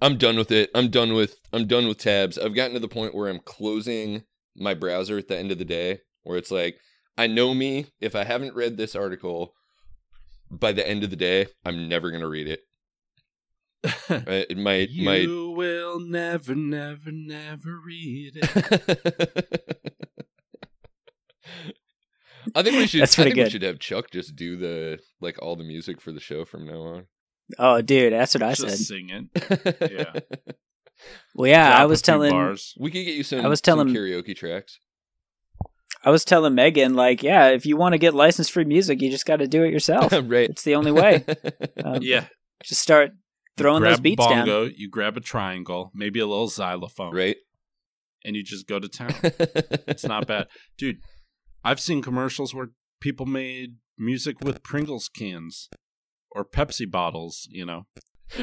I'm done with it. I'm done with I'm done with tabs. I've gotten to the point where I'm closing my browser at the end of the day where it's like I know me if I haven't read this article by the end of the day, I'm never going to read it. Uh, it might you might will never, never, never read it. I think we should That's I think we should have Chuck just do the like all the music for the show from now on. Oh, dude, that's what I Just said. sing it. Yeah. Well, yeah, Drop I a was telling bars. We could get you some, I was some telling- karaoke tracks. I was telling Megan like, yeah, if you want to get license free music, you just got to do it yourself. right. It's the only way. Um, Yeah. Just start throwing those beats a down. bongo, You grab a triangle, maybe a little xylophone, right. and you just go to town. It's not bad, dude. I've seen commercials where people made music with Pringles cans or Pepsi bottles. You know,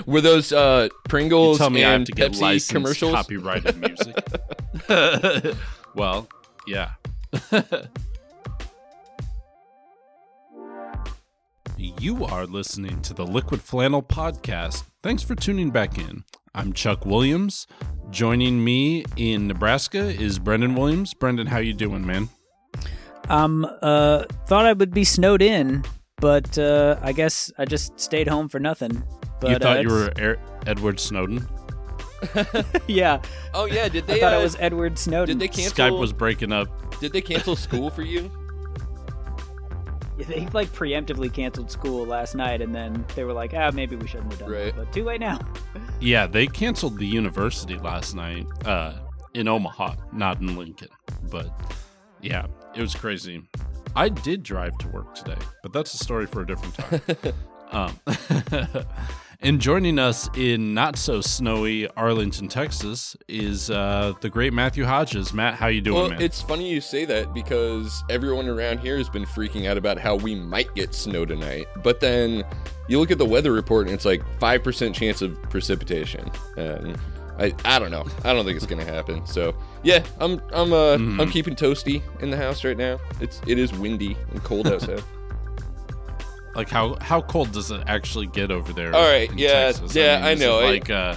Were those uh you Pringles tell me I have and to get Pepsi licensed commercials? copyrighted music. well, yeah. you are listening to the Liquid Flannel Podcast. Thanks for tuning back in. I'm Chuck Williams. Joining me in Nebraska is Brendan Williams. Brendan, how you doing, man? Um, uh, thought I would be snowed in, but uh, I guess I just stayed home for nothing. But you thought uh, you were er- Edward Snowden. yeah. Oh yeah, did I they? thought uh, it was Edward Snowden. did they cancel? Skype was breaking up. Did they cancel school for you? They like preemptively canceled school last night, and then they were like, "Ah, maybe we shouldn't have done Right. it." But too late now. Yeah, they canceled the university last night uh, in Omaha, not in Lincoln. But yeah, it was crazy. I did drive to work today, but that's a story for a different time. um, and joining us in not so snowy Arlington, Texas, is uh, the great Matthew Hodges. Matt, how you doing, well, man? it's funny you say that because everyone around here has been freaking out about how we might get snow tonight. But then you look at the weather report and it's like five percent chance of precipitation. And I, I don't know. I don't think it's gonna happen. So yeah, I'm I'm uh Mhm. I'm keeping toasty in the house right now. It's it is windy and cold outside. like how how cold does it actually get over there? All right, yeah, Texas? yeah, mean, I is it know, I- like, uh,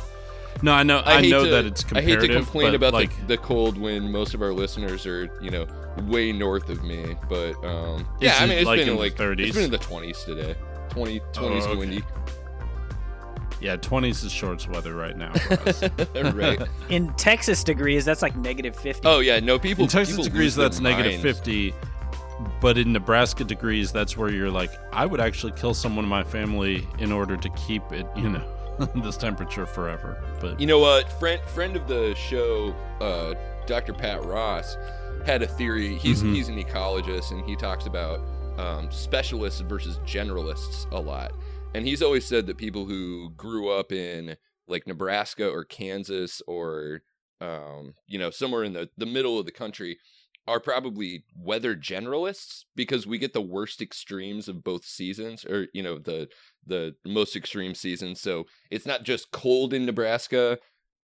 no, I know, I, hate know to- that it's I comparative. hate to complain about like, the, the cold when most of our listeners are, you know, way north of me. But um, yeah, I mean, it's like, been in like 30s? it's been in the 20s today. 20, 20s Oh, okay. windy. Yeah, 20s is shorts weather right now for us. right. In Texas degrees, that's like negative fifty. Oh yeah, no people. in Texas people degrees, lose that's 50. But in Nebraska degrees, that's where you're like, I would actually kill someone in my family in order to keep it, you know, this temperature forever. But You know what? Friend friend of the show, uh, Dr. Pat Ross, had a theory. He's Mhm. he's an ecologist and he talks about um, specialists versus generalists a lot. And he's always said that people who grew up in like Nebraska or Kansas or um, you know somewhere in the the middle of the country are probably weather generalists because we get the worst extremes of both seasons or you know the the most extreme seasons. So it's not just cold in Nebraska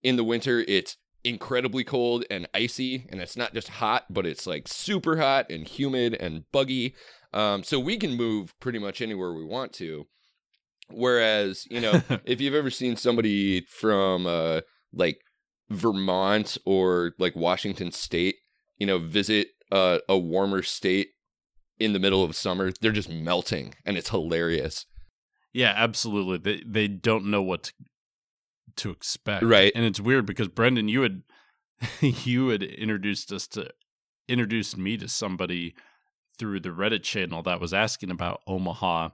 in the winter it's incredibly cold and icy and it's not just hot but it's like super hot and humid and buggy. Um, so we can move pretty much anywhere we want to whereas you know if you've ever seen somebody from uh like Vermont or like Washington state you know visit uh, a warmer state in the middle of summer they're just melting and it's hilarious yeah, absolutely. They they don't know what to, to expect. Right. And it's weird because Brendan, you had you had introduced us to introduced me to somebody through the Reddit channel that was asking about Omaha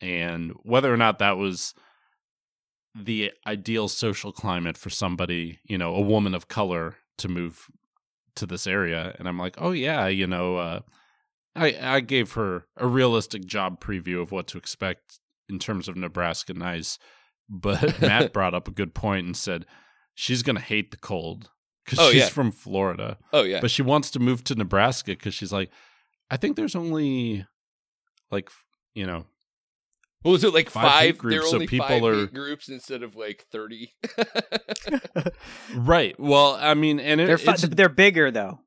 and whether or not that was the ideal social climate for somebody, you know, a woman of color to move to this area. And I'm like, oh yeah, you know, uh, I I gave her a realistic job preview of what to expect in terms of Nebraska nice. But Matt brought up a good point and said she's gonna hate the cold because Oh, she's yeah. from Florida, oh yeah but she wants to move to Nebraska because she's like, I think there's only like you know What was it like Five five? hate there groups, are so people five are- hate groups instead of like thirty. right. Well, I mean, and it, They're fi- it's they're bigger though.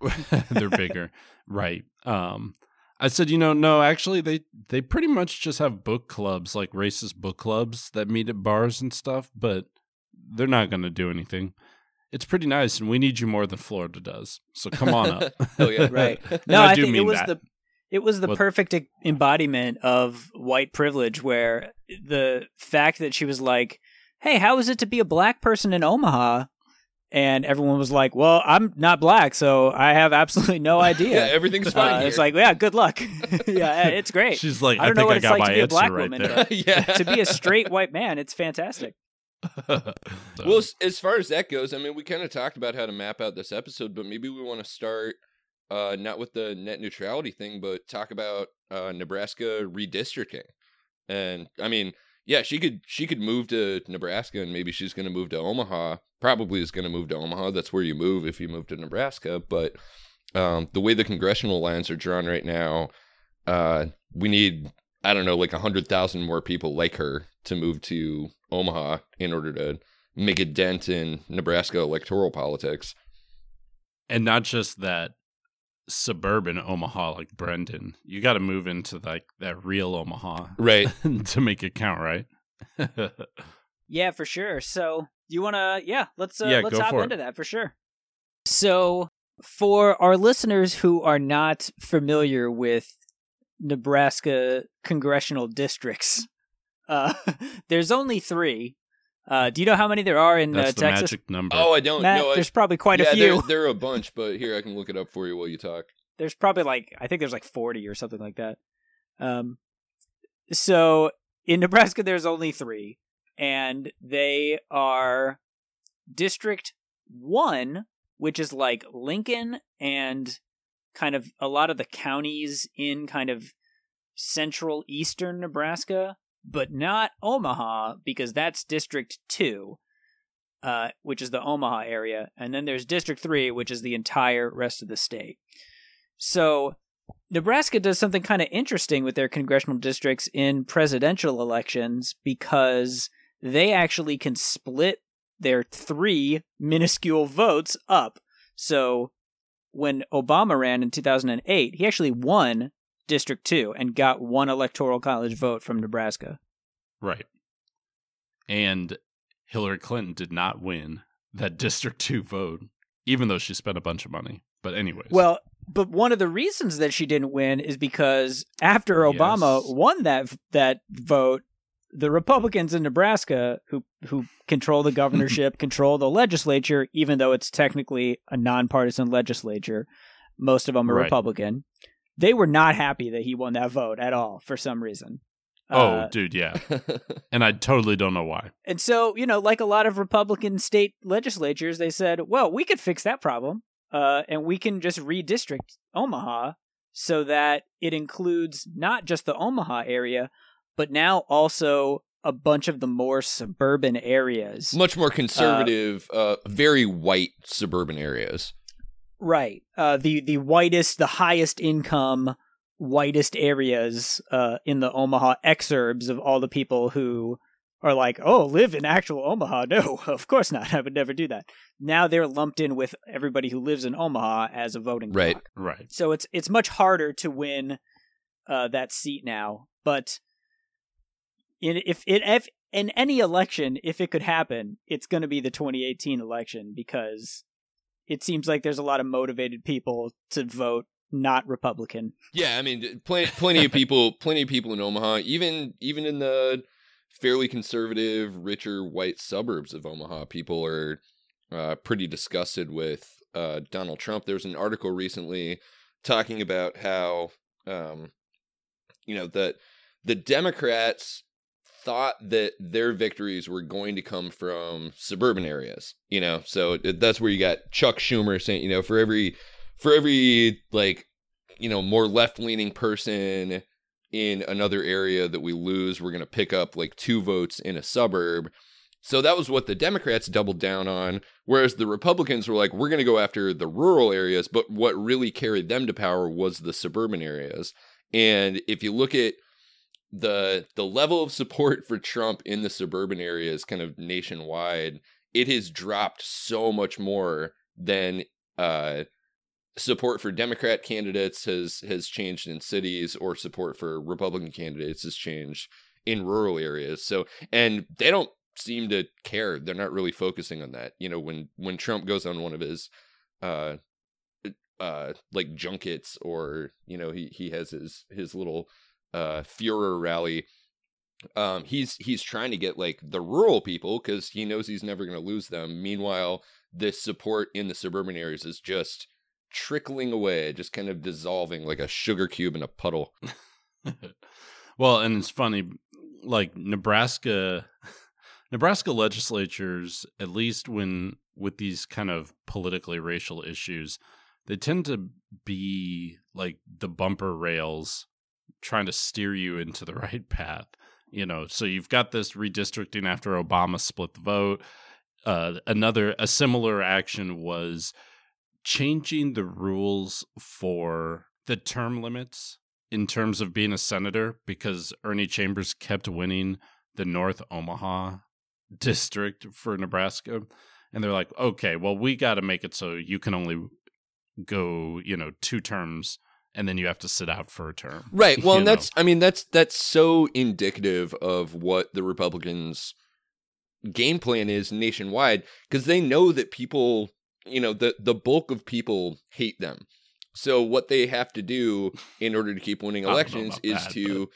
they're bigger, right? Um, I said, you know, no, actually, they they pretty much just have book clubs, like racist book clubs that meet at bars and stuff. But they're not going to do anything. It's pretty nice, and we need you more than Florida does. So come on up. Hell yeah. Right. No, I I, do think it mean was that. the it was the Well- perfect e- embodiment of white privilege where the fact that she was like, "Hey, how is it to be a black person in Omaha?" and everyone was like, "Well, I'm not black, so I have absolutely no yeah, idea." everything's fine. Uh, here. it's like, yeah, good luck. yeah, it's great. She's like, I I, don't know think what I it's like to be a black right woman, yeah. to be a straight white man, it's fantastic. So- Well, as, as far as that goes, I mean, we kind of talked about how to map out this episode, but maybe we want to start uh, not with the net neutrality thing, but talk about uh, Nebraska redistricting. And I mean, yeah, she could she could move to Nebraska, and maybe she's going to move to Omaha. Probably is going to move to Omaha. That's where you move if you move to Nebraska. But um, the way the congressional lines are drawn right now, uh, we need I don't know like a hundred thousand more people like her to move to Omaha in order to make a dent in Nebraska electoral politics. and not just that suburban Omaha like Brendan. You got to move into like that real Omaha Right. to make it count, right? Yeah, for sure. So you want to? Yeah, let's uh, Yeah, let's hop for it. into that for sure. So for our listeners who are not familiar with Nebraska congressional districts, uh, there's only three. Uh, do you know how many there are in That's uh, the Texas? magic number. Oh, I don't Matt, know. I- there's probably quite yeah, a few. There, there are a bunch, but here I can look it up for you while you talk. there's probably like I think there's like 40 or something like that. Um, so in Nebraska, there's only three, and they are District One, which is like Lincoln and kind of a lot of the counties in kind of central eastern Nebraska, but not Omaha because that's District Two. Uh, which is the Omaha area, and then there's District 3, which is the entire rest of the state. So Nebraska does something kind of interesting with their congressional districts in presidential elections because they actually can split their three minuscule votes up. So when Obama ran in 2008, he actually won District 2 and got one electoral college vote from Nebraska. Right. And Hillary Clinton did not win that District 2 vote, even though she spent a bunch of money. But, anyways. Well, but one of the reasons that she didn't win is because after oh, Obama Yes. won that that vote, the Republicans in Nebraska, who who control the governorship, control the legislature, even though it's technically a nonpartisan legislature, most of them are Right. Republican. They were not happy that he won that vote at all for some reason. oh, Uh, dude, yeah. And I totally don't know why. and so, you know, like a lot of Republican state legislatures, they said, well, we could fix that problem. Uh, and we can just redistrict Omaha so that it includes not just the Omaha area, but now also a bunch of the more suburban areas. Much more conservative, uh, very white suburban areas. Right. Uh, the the whitest, the highest income, whitest areas uh, in the Omaha exurbs of all the people who are like, oh, live in actual Omaha. No, of course not. I would never do that. Now they're lumped in with everybody who lives in Omaha as a voting Right. bloc. Right. So it's it's much harder to win uh, that seat now. But in, if it if in any election, if it could happen, it's going to be the 2018 election because it seems like there's a lot of motivated people to vote not Republican. Yeah, I mean, plenty, plenty of people, plenty of people in Omaha, even even in the fairly conservative, richer white suburbs of Omaha, people are uh, pretty disgusted with uh, Donald Trump. There was an article recently talking about how, um, you know, that the Democrats thought that their victories were going to come from suburban areas. You know, so that's where you got Chuck Schumer saying, you know, for every for every like you know more left leaning person in another area that we lose we're going to pick up like two votes in a suburb so that was what the democrats doubled down on whereas the republicans were like we're going to go after the rural areas but what really carried them to power was the suburban areas and if you look at the the level of support for trump in the suburban areas kind of nationwide it has dropped so much more than uh support for Democrat candidates has has changed in cities, or support for Republican candidates has changed in rural areas. So, and they don't. seem to care. They're not really focusing on that. You know, when when Trump goes on one of his uh uh like junkets or you know he he has his his little uh Führer rally um he's he's trying to get like the rural people cuz he knows he's never going to lose them. Meanwhile this support in the suburban areas is just trickling away just kind of dissolving like a sugar cube in a puddle. Well and it's funny like Nebraska Nebraska legislatures at least when with these kind of politically racial issues they tend to be like the bumper rails trying to steer you into the right path you know? So you've got this redistricting after obama split the vote. Uh, another a similar action was changing the rules for the term limits in terms of being a senator because ernie chambers kept winning the north omaha district for nebraska. And they're like okay well we got to make it so you can only go, you know, two terms and then you have to sit out for a term. Right. Well, and know? that's I mean that's that's so indicative of what the Republicans game plan is nationwide because they know that people, you know, the the bulk of people hate them. So what they have to do in order to keep winning elections is that, to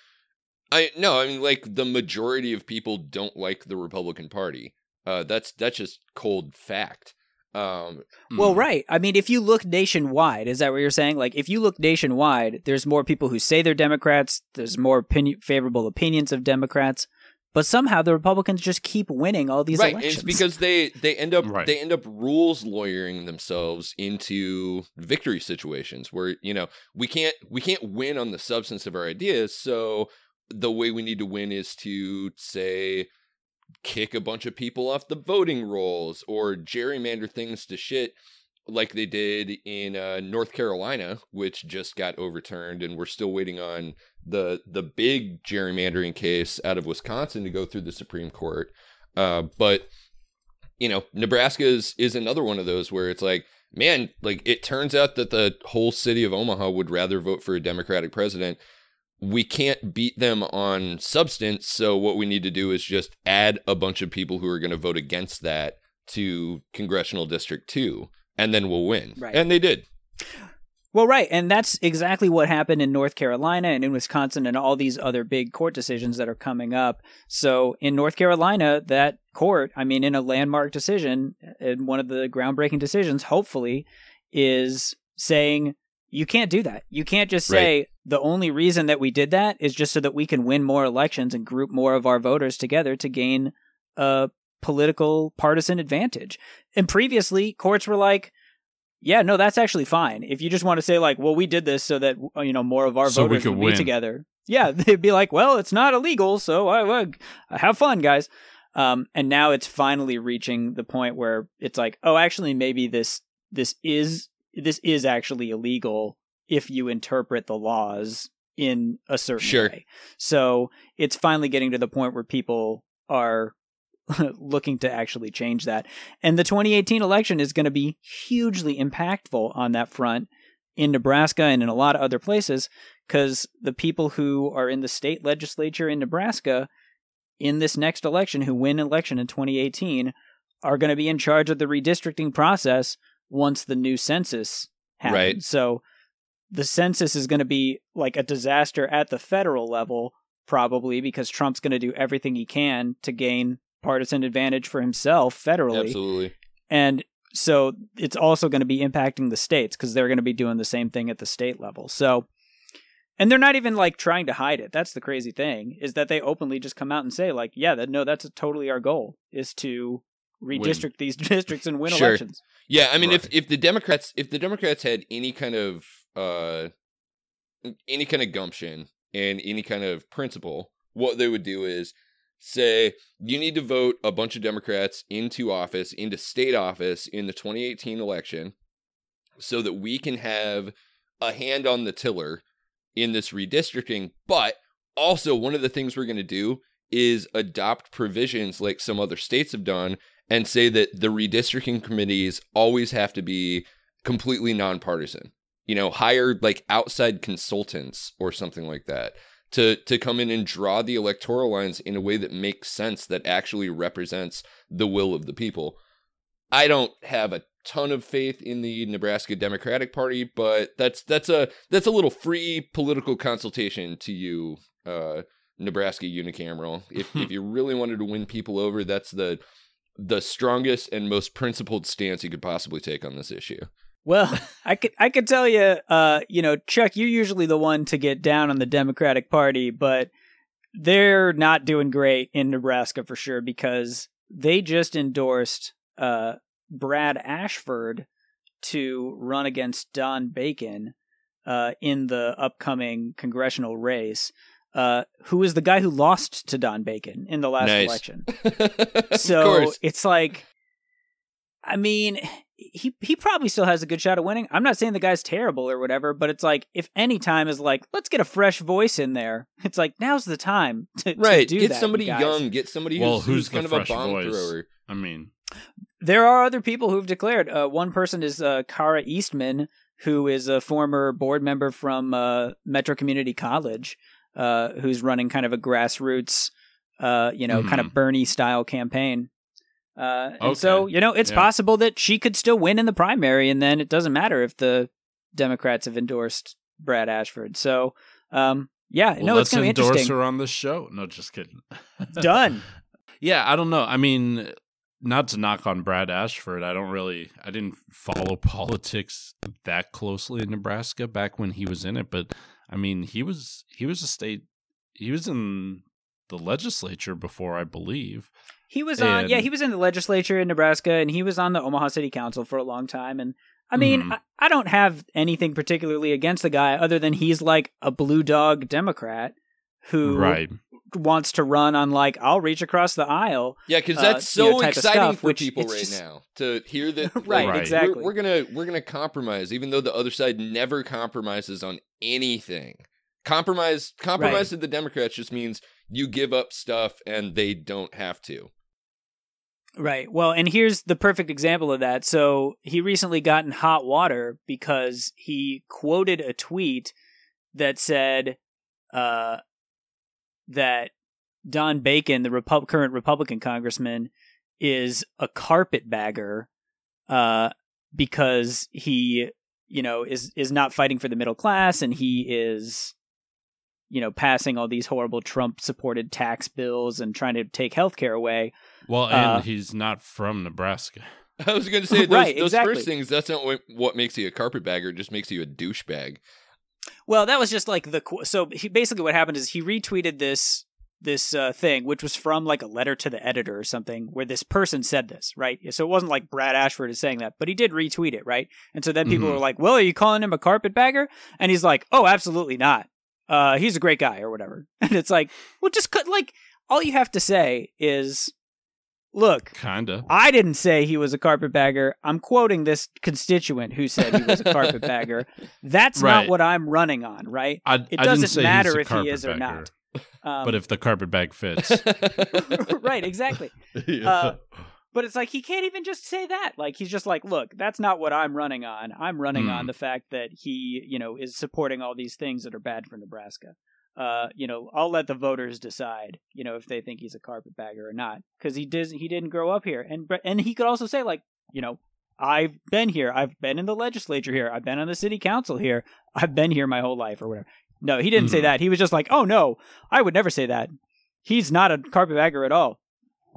I no, I mean like the majority of people don't like the Republican Party. Uh that's that's just cold fact. Um, well, Mm. right. I mean, if you look nationwide, is that what you're saying? Like, if you look nationwide, there's more people who say they're Democrats. There's more opinion- favorable opinions of Democrats, but somehow the Republicans just keep winning all these right, elections. it's because they they end up Right. they end up rules lawyering themselves into victory situations where you know we can't we can't win on the substance of our ideas. So the way we need to win is to say kick a bunch of people off the voting rolls or gerrymander things to shit like they did in uh, North Carolina, which just got overturned, and we're still waiting on the the big gerrymandering case out of Wisconsin to go through the Supreme Court. Uh, but you know, Nebraska is is another one of those where it's like, man, like it turns out that the whole city of Omaha would rather vote for a Democratic president. We can't beat them on substance, so what we need to do is just add a bunch of people who are going to vote against that to congressional district 2 and then we'll win. Right. And they did. Well, right, and that's exactly what happened in North Carolina and in Wisconsin and all these other big court decisions that are coming up. So in North Carolina, that court, I mean, in a landmark decision, in one of the groundbreaking decisions, hopefully, is saying you can't do that. You can't just say the only reason that we did that is just so that we can win more elections and group more of our voters together to gain a political partisan advantage. And previously, courts were like, yeah, no, that's actually fine. If you just want to say like, well, we did this so that you know more of our So voters could be together. Yeah, they'd be like, well, it's not illegal, so I, I have fun, guys. Um, and now it's finally reaching the point where it's like, oh, actually, maybe this this is this is actually illegal if you interpret the laws in a certain Sure. way. So it's finally getting to the point where people are looking to actually change that. And the 2018 election is going to be hugely impactful on that front in Nebraska and in a lot of other places because the people who are in the state legislature in Nebraska in this next election who win election in 2018 are going to be in charge of the redistricting process once the new census happens. Right. So the census is going to be like a disaster at the federal level probably because Trump's going to do everything he can to gain partisan advantage for himself federally. Absolutely. And so it's also going to be impacting the states because they're going to be doing the same thing at the state level. So, and they're not even like trying to hide it. That's the crazy thing is that they openly just come out and say like, yeah, that no, that's totally our goal is to redistrict these districts and win Sure. elections. Yeah, I mean, if if the Democrats if the Democrats had any kind of uh any kind of gumption and any kind of principle, what they would do is say you need to vote a bunch of Democrats into office, into state office in the 2018 election, so that we can have a hand on the tiller in this redistricting. But also, one of the things we're going to do is adopt provisions like some other states have done and say that the redistricting committees always have to be completely nonpartisan. You know, hire like outside consultants or something like that. to to come in and draw the electoral lines in a way that makes sense that actually represents the will of the people. I don't have a ton of faith in the Nebraska Democratic Party, but that's that's a that's a little free political consultation to you, uh, Nebraska unicameral. If if you really wanted to win people over, that's the the strongest and most principled stance you could possibly take on this issue. Well, I could I could tell you, uh, you know, Chuck, you're usually the one to get down on the Democratic Party, but they're not doing great in Nebraska for sure because they just endorsed uh, Brad Ashford to run against Don Bacon uh, in the upcoming congressional race. Uh, who is the guy who lost to Don Bacon in the last Nice. election? So course. it's like, I mean, he he probably still has a good shot of winning. I'm not saying the guy's terrible or whatever, but it's like if any time is like, let's get a fresh voice in there. It's like now's the time to, to right, do get that, somebody you young, get somebody who's, Well, who's, who's kind of a bomb voice? thrower. I mean, There are other people who've declared. Uh, one person is uh, Kara Eastman, who is a former board member from uh, Metro Community College, uh, who's running kind of a grassroots, uh, you know, kind of Bernie style campaign. Uh, and so, you know, it's Yeah. possible that she could still win in the primary, and then it doesn't matter if the Democrats have endorsed Brad Ashford. So, um, yeah, well, no, let's it's going to be endorse interesting. her on this show. No, just kidding. Done. Yeah, I don't know. I mean, not to knock on Brad Ashford. I don't really. I didn't follow politics that closely in Nebraska back when he was in it, but I mean, he was he was a state. He was in the legislature before, I believe. He was on, yeah, he was in the legislature in Nebraska, and he was on the Omaha City Council for a long time. And I mean, Mhm. I, I don't have anything particularly against the guy, other than he's like a blue dog Democrat who Right. Wants to run on like I'll reach across the aisle. Yeah, because uh, that's you know, so exciting stuff, for which people right just- now to hear that. like, Right, Right. exactly. We're, we're gonna we're gonna compromise, even though the other side never compromises on anything. Compromise compromise to the Democrats just means you give up stuff and they don't have to. Right. Well, and here's the perfect example of that. So he recently got in hot water because he quoted a tweet that said uh, that Don Bacon, the Repu- current Republican congressman, is a carpetbagger uh, because he, you know, is is not fighting for the middle class, and he is, you know, passing all these horrible Trump-supported tax bills and trying to take health care away. Well, and Uh, he's not from Nebraska. I was gonna say those, Right, those exactly. first things. That's not what, what makes you a carpetbagger. It just makes you a douchebag. Well, that was just like the so he basically what happened is he retweeted this this uh, thing which was from like a letter to the editor or something where this person said this right? So it wasn't like Brad Ashford is saying that but he did retweet it right? And so then people Mhm. were like well are you calling him a carpetbagger? And he's like oh absolutely not. Uh he's a great guy or whatever. And it's like well just cut like all you have to say is look Kinda. I didn't say he was a carpetbagger. I'm quoting this constituent who said he was a carpetbagger. That's not what I'm running on, right? I, It I didn't doesn't say matter he's a if he is or not. Um, But if the carpetbag fits, right, exactly. Uh, But it's like he can't even just say that. Like he's just like, look, that's not what I'm running on. I'm running Hmm. on the fact that he, you know, is supporting all these things that are bad for Nebraska. Uh, you know, I'll let the voters decide, you know, if they think he's a carpetbagger or not, because he did he didn't grow up here, and and he could also say like, you know, I've been here, I've been in the legislature here, I've been on the city council here, I've been here my whole life or whatever. No, he didn't say Mhm. that. He was just like, oh no, I would never say that. He's not a carpetbagger at all.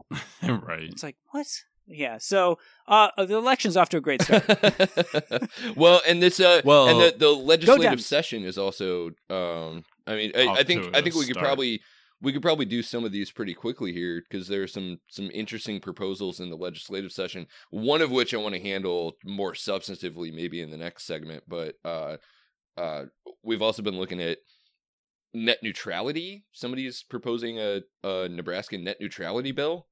right. It's like what? Yeah. So uh, the election's off to a great start. well, and this uh, Well, and the, the legislative session is also. Um, I mean, I, I think I think we could start. probably we could probably do some of these pretty quickly here because there are some some interesting proposals in the legislative session. One of which I want to handle more substantively, maybe in the next segment. But uh, uh, we've also been looking at net neutrality. Somebody's proposing a, a Nebraska net neutrality bill.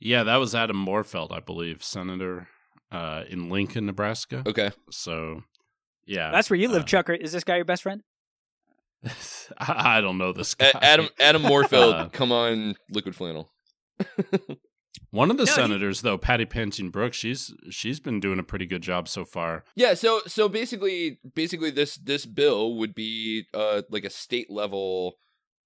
Yeah, that was Adam Morfeld, I believe, senator uh, in Lincoln, Nebraska. Okay. So, yeah, That's where you live, uh, Chucker. Is this guy your best friend? I I don't know this guy. Adam Adam Morfeld, Uh, come on, liquid flannel. One of the No, he- senators, though, Patty Pansing Brooks, she's she's been doing a pretty good job so far. Yeah, so so basically basically this this bill would be uh like a state level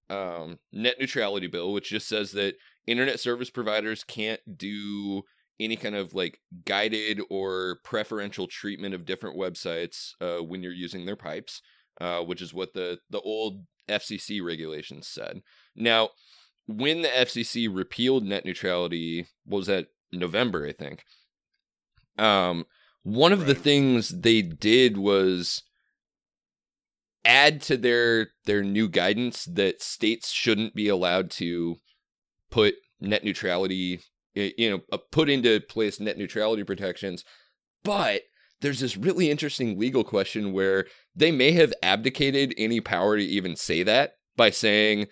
um net neutrality bill which just says that internet service providers can't do any kind of like guided or preferential treatment of different websites uh when you're using their pipes uh which is what the the old FCC regulations said. Now, when the FCC repealed net neutrality, what was that November, I think. Um one of the things they did was add to their their new guidance that states shouldn't be allowed to put net neutrality you know uh, put into place net neutrality protections but there's this really interesting legal question where they may have abdicated any power to even say that by saying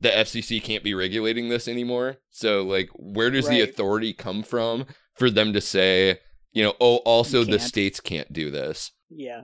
the FCC can't be regulating this anymore. So like where does the authority come from for them to say, you know, oh also the states can't do this? Yeah.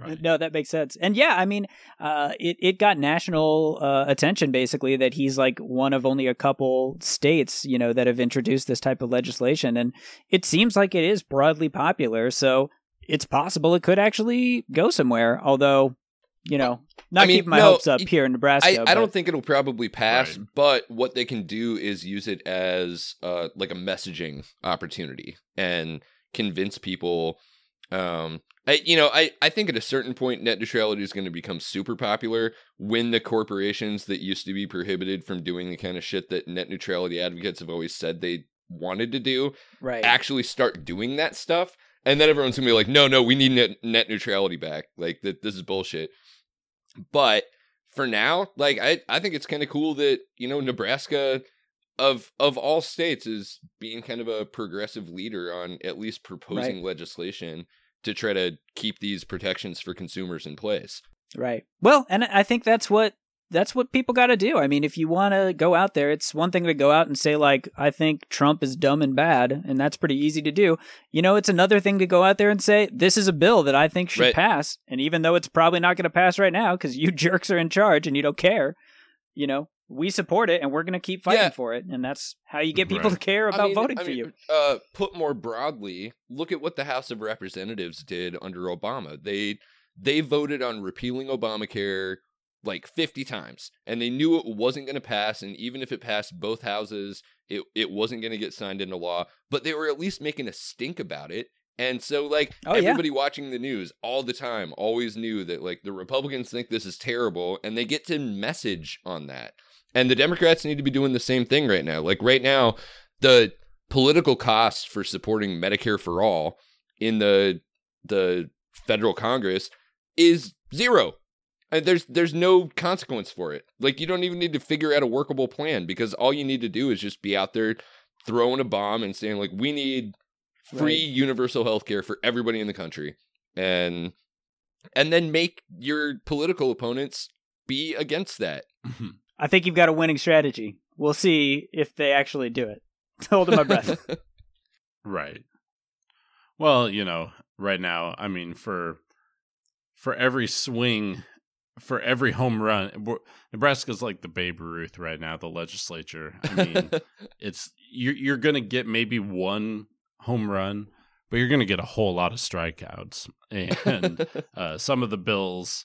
Right. No, that makes sense. And yeah, I mean, uh, it it got national uh, attention basically that he's like one of only a couple states, you know, that have introduced this type of legislation, and it seems like it is broadly popular. So it's possible it could actually go somewhere. Although, you know, not I mean, keeping my no, hopes up it- here in Nebraska. I, I but- don't think it'll probably pass, Right. but what they can do is use it as uh, like a messaging opportunity and convince people. Um, I, you know, I, I think at a certain point, net neutrality is going to become super popular when the corporations that used to be prohibited from doing the kind of shit that net neutrality advocates have always said they wanted to do right. actually start doing that stuff. And then everyone's gonna be like, no, no, we need net, net neutrality back. Like that, this is bullshit. But for now, like I, I think it's kind of cool that you know Nebraska, of of all states, is being kind of a progressive leader on at least proposing legislation to try to keep these protections for consumers in place. Right. Well, and I think that's what that's what people got to do. I mean, if you want to go out there, it's one thing to go out and say like, "I think Trump is dumb and bad," and that's pretty easy to do. You know, it's another thing to go out there and say, "This is a bill that I think should Right. pass," and even though it's probably not going to pass right now because you jerks are in charge and you don't care, you know, we support it and we're going to keep fighting Yeah. for it, and that's how you get people Right. to care about I mean- voting I for mean, you. Uh, put more broadly, look at what the House of Representatives did under Obama. They they voted on repealing Obamacare like 50 times, and they knew it wasn't going to pass. And even if it passed both houses, it it wasn't going to get signed into law. But they were at least making a stink about it. And so, like Oh, yeah. everybody watching the news all the time always knew that like the Republicans think this is terrible, and they get to message on that. And the Democrats need to be doing the same thing right now. Like right now, the political cost for supporting Medicare for all in the the federal Congress is zero. And there's there's no consequence for it. Like you don't even need to figure out a workable plan because all you need to do is just be out there throwing a bomb and saying like we need free Right. universal health care for everybody in the country. And and then make your political opponents be against that. Mm-hmm. I think you've got a winning strategy. We'll see if they actually do it. Holding my breath. Right. Well, you know, right now, I mean, for for every swing, for every home run, we're- Nebraska's like the Babe Ruth right now. The legislature. I mean, it's you're you're gonna get maybe one home run, but you're gonna get a whole lot of strikeouts, and uh, some of the bills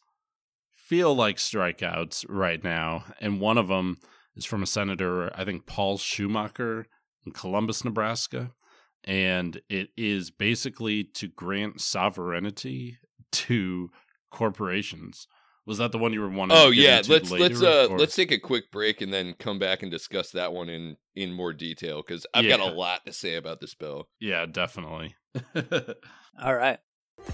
feel like strikeouts right now, and one of them is from a senator, I think Paul Schumacher in Columbus, Nebraska, and it is basically to grant sovereignty to corporations. Was that the one you were wanting? Oh to yeah, into let's later, let's uh or- let's take a quick break and then come back and discuss that one in in more detail because I've got a lot to say about this bill. yeah, definitely. All right.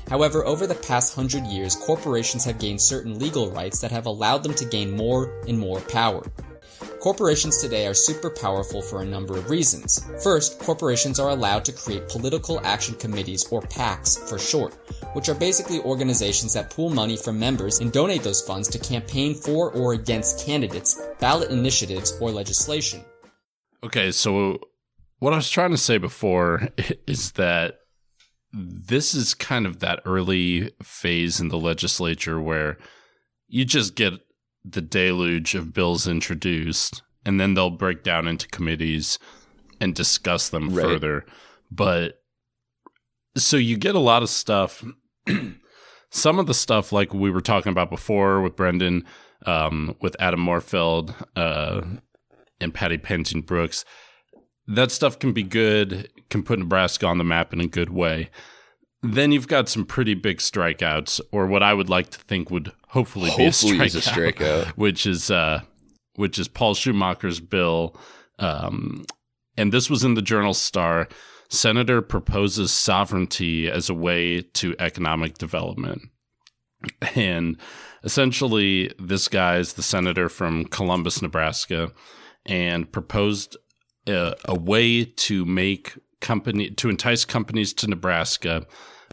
However, over the past hundred years, corporations have gained certain legal rights that have allowed them to gain more and more power. Corporations today are super powerful for a number of reasons. First, corporations are allowed to create political action committees, or PACs for short, which are basically organizations that pool money from members and donate those funds to campaign for or against candidates, ballot initiatives, or legislation. Okay, so what I was trying to say before is that this is kind of that early phase in the legislature where you just get the deluge of bills introduced and then they'll break down into committees and discuss them Right. further. But so you get a lot of stuff. Some of the stuff, like we were talking about before with Brendan, um, with Adam Morfeld, uh, and Patty Pansing Brooks, that stuff can be good, can put Nebraska on the map in a good way. Then you've got some pretty big strikeouts, or what I would like to think would hopefully, Hopefully, be a he's a strikeout, strikeout. which is uh, which is Paul Schumacher's bill, um, and this was in the Journal Star. Senator proposes sovereignty as a way to economic development, and essentially, this guy is the senator from Columbus, Nebraska, and proposed a, a way to make company to entice companies to Nebraska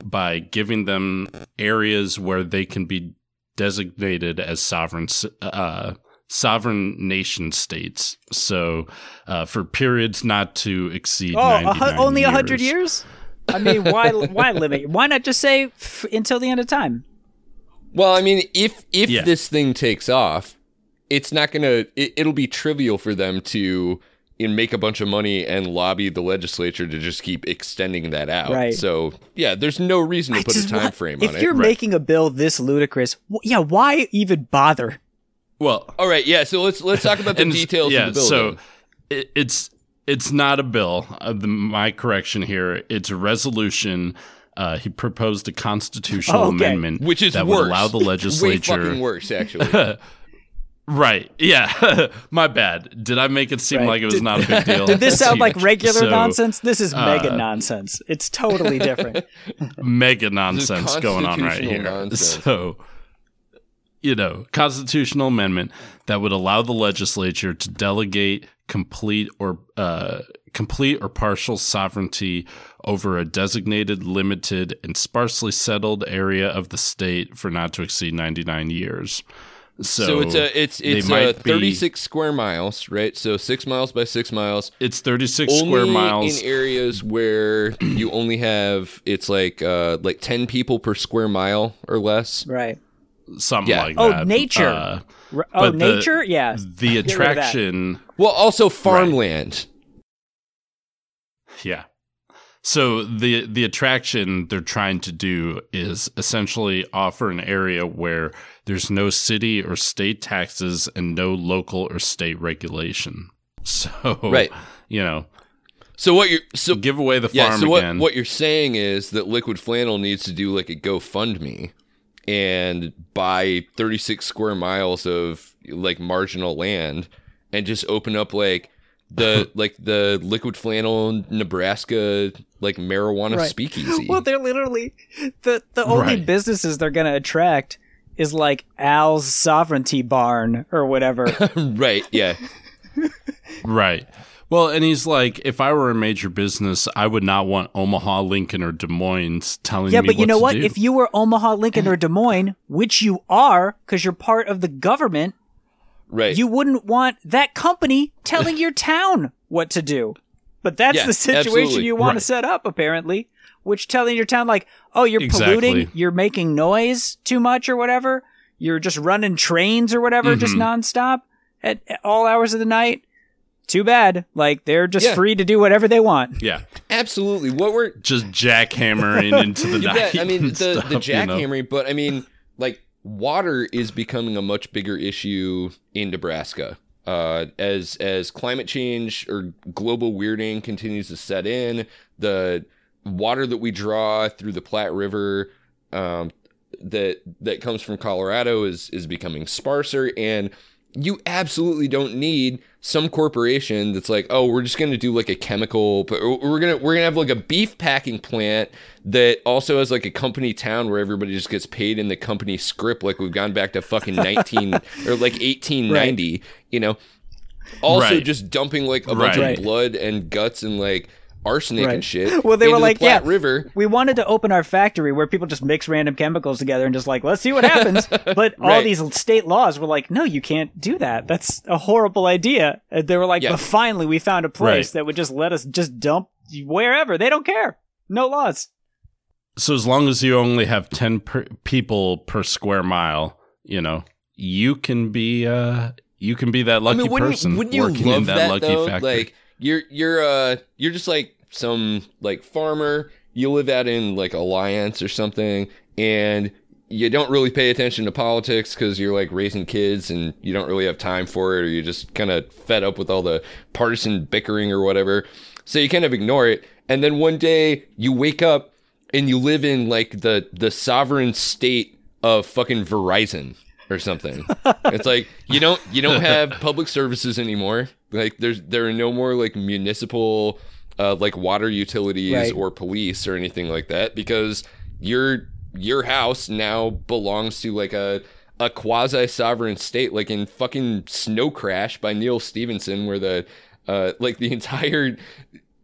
by giving them areas where they can be designated as sovereign uh, sovereign nation states. So uh, for periods not to exceed Oh, a hu- only a hundred years. years? I mean, why why limit? Why not just say f- until the end of time? Well, I mean, if if Yeah. this thing takes off, it's not gonna. It, it'll be trivial for them to you know, make a bunch of money and lobby the legislature to just keep extending that out. Right. So yeah, there's no reason to I put a just time want- frame if on it. If you're Right. making a bill this ludicrous, wh- yeah, why even bother? Well, All right, yeah. So let's let's talk about the and details yeah, of the bill. so then. it, it's it's not a bill. Uh, the, my correction here, it's a resolution. Uh, he proposed a constitutional Oh, okay. amendment, which is that worse. would allow the legislature, Way legislature. fucking worse, actually. right? Yeah, my bad. Did I make it seem Right. like it was Did- not a big deal? Did this sound like regular So, nonsense? This is mega uh, nonsense. It's totally different. mega nonsense going on right here. nonsense. So, you know, constitutional amendment that would allow the legislature to delegate complete or uh, complete or partial sovereignty over a designated, limited, and sparsely settled area of the state for not to exceed 99 years. So, So, it's a it's it's uh, might be- 36 square miles, right? So six miles by six miles. it's 36 only square miles. in areas where you only have it's like uh like 10 people per square mile or less. right. something Yeah. like Oh, that. nature. Uh, R- oh, but the- nature? yeah. the rid of that. attraction Well, also farmland. Yeah. So the the attraction they're trying to do is essentially offer an area where there's no city or state taxes and no local or state regulation. So Right. you know, So what you're so give away the yeah, farm so what again. what you're saying is that Liquid Flannel needs to do like a GoFundMe and buy 36 square miles of like marginal land and just open up like the like the Liquid Flannel Nebraska like marijuana Right. speakeasy. Well, they're literally the the only Right. businesses they're gonna attract is like Al's Sovereignty Barn or whatever. right, yeah. Right. Well, and he's like, if I were a major business, I would not want Omaha, Lincoln, or Des Moines telling yeah, me but you what know what? do. If you were Omaha, Lincoln, or Des Moines, which you are, because you're part of the government, Right. you wouldn't want that company telling your town what to do. But that's Yeah, the situation absolutely. you want Right. to set up, apparently. Which telling your town like, oh, you're Exactly. polluting, you're making noise too much or whatever. You're just running trains or whatever, just Mhm. nonstop at, at all hours of the night. Too bad. Like they're just Yeah. free to do whatever they want. yeah, Absolutely. What we're just jackhammering into the night. I mean, the stuff, the you know? jackhammering, but I mean, like water is becoming a much bigger issue in Nebraska. Uh, as as climate change or global weirding continues to set in, the water that we draw through the Platte River, um, that that comes from Colorado is is becoming sparser, and you absolutely don't need some corporation that's like, oh, we're just gonna do like a chemical, but we're gonna we're gonna have like a beef packing plant that also has like a company town where everybody just gets paid in the company script, like we've gone back to fucking nineteen or like eighteen ninety, you know. Also, Right. just dumping like a bunch Right. of blood and guts and like arsenic Right. and shit. Well, they were into the like, Platte yeah. River. We wanted to open our factory where people just mix random chemicals together and just like, let's see what happens. But all these state laws were like, no, you can't do that. That's a horrible idea. And they were like, Yeah. but finally we found a place Right. that would just let us just dump wherever. They don't care. No laws. So as long as you only have 10 per- people per square mile, you know, you can be uh you can be that lucky I mean, wouldn't, person wouldn't you working love in that, that lucky though? factory. Like you're you're uh you're just like some like farmer. You live out in like Alliance or something, and you don't really pay attention to politics because you're like raising kids and you don't really have time for it, or you're just kind of fed up with all the partisan bickering or whatever. So you kind of ignore it, and then one day you wake up and you live in like the the sovereign state of fucking Verizon or something. it's like you don't you don't have public services anymore. Like there's there are no more like municipal uh, like water utilities Right. or police or anything like that because your your house now belongs to like a a quasi sovereign state like in fucking Snow Crash by Neal Stephenson where the uh like the entire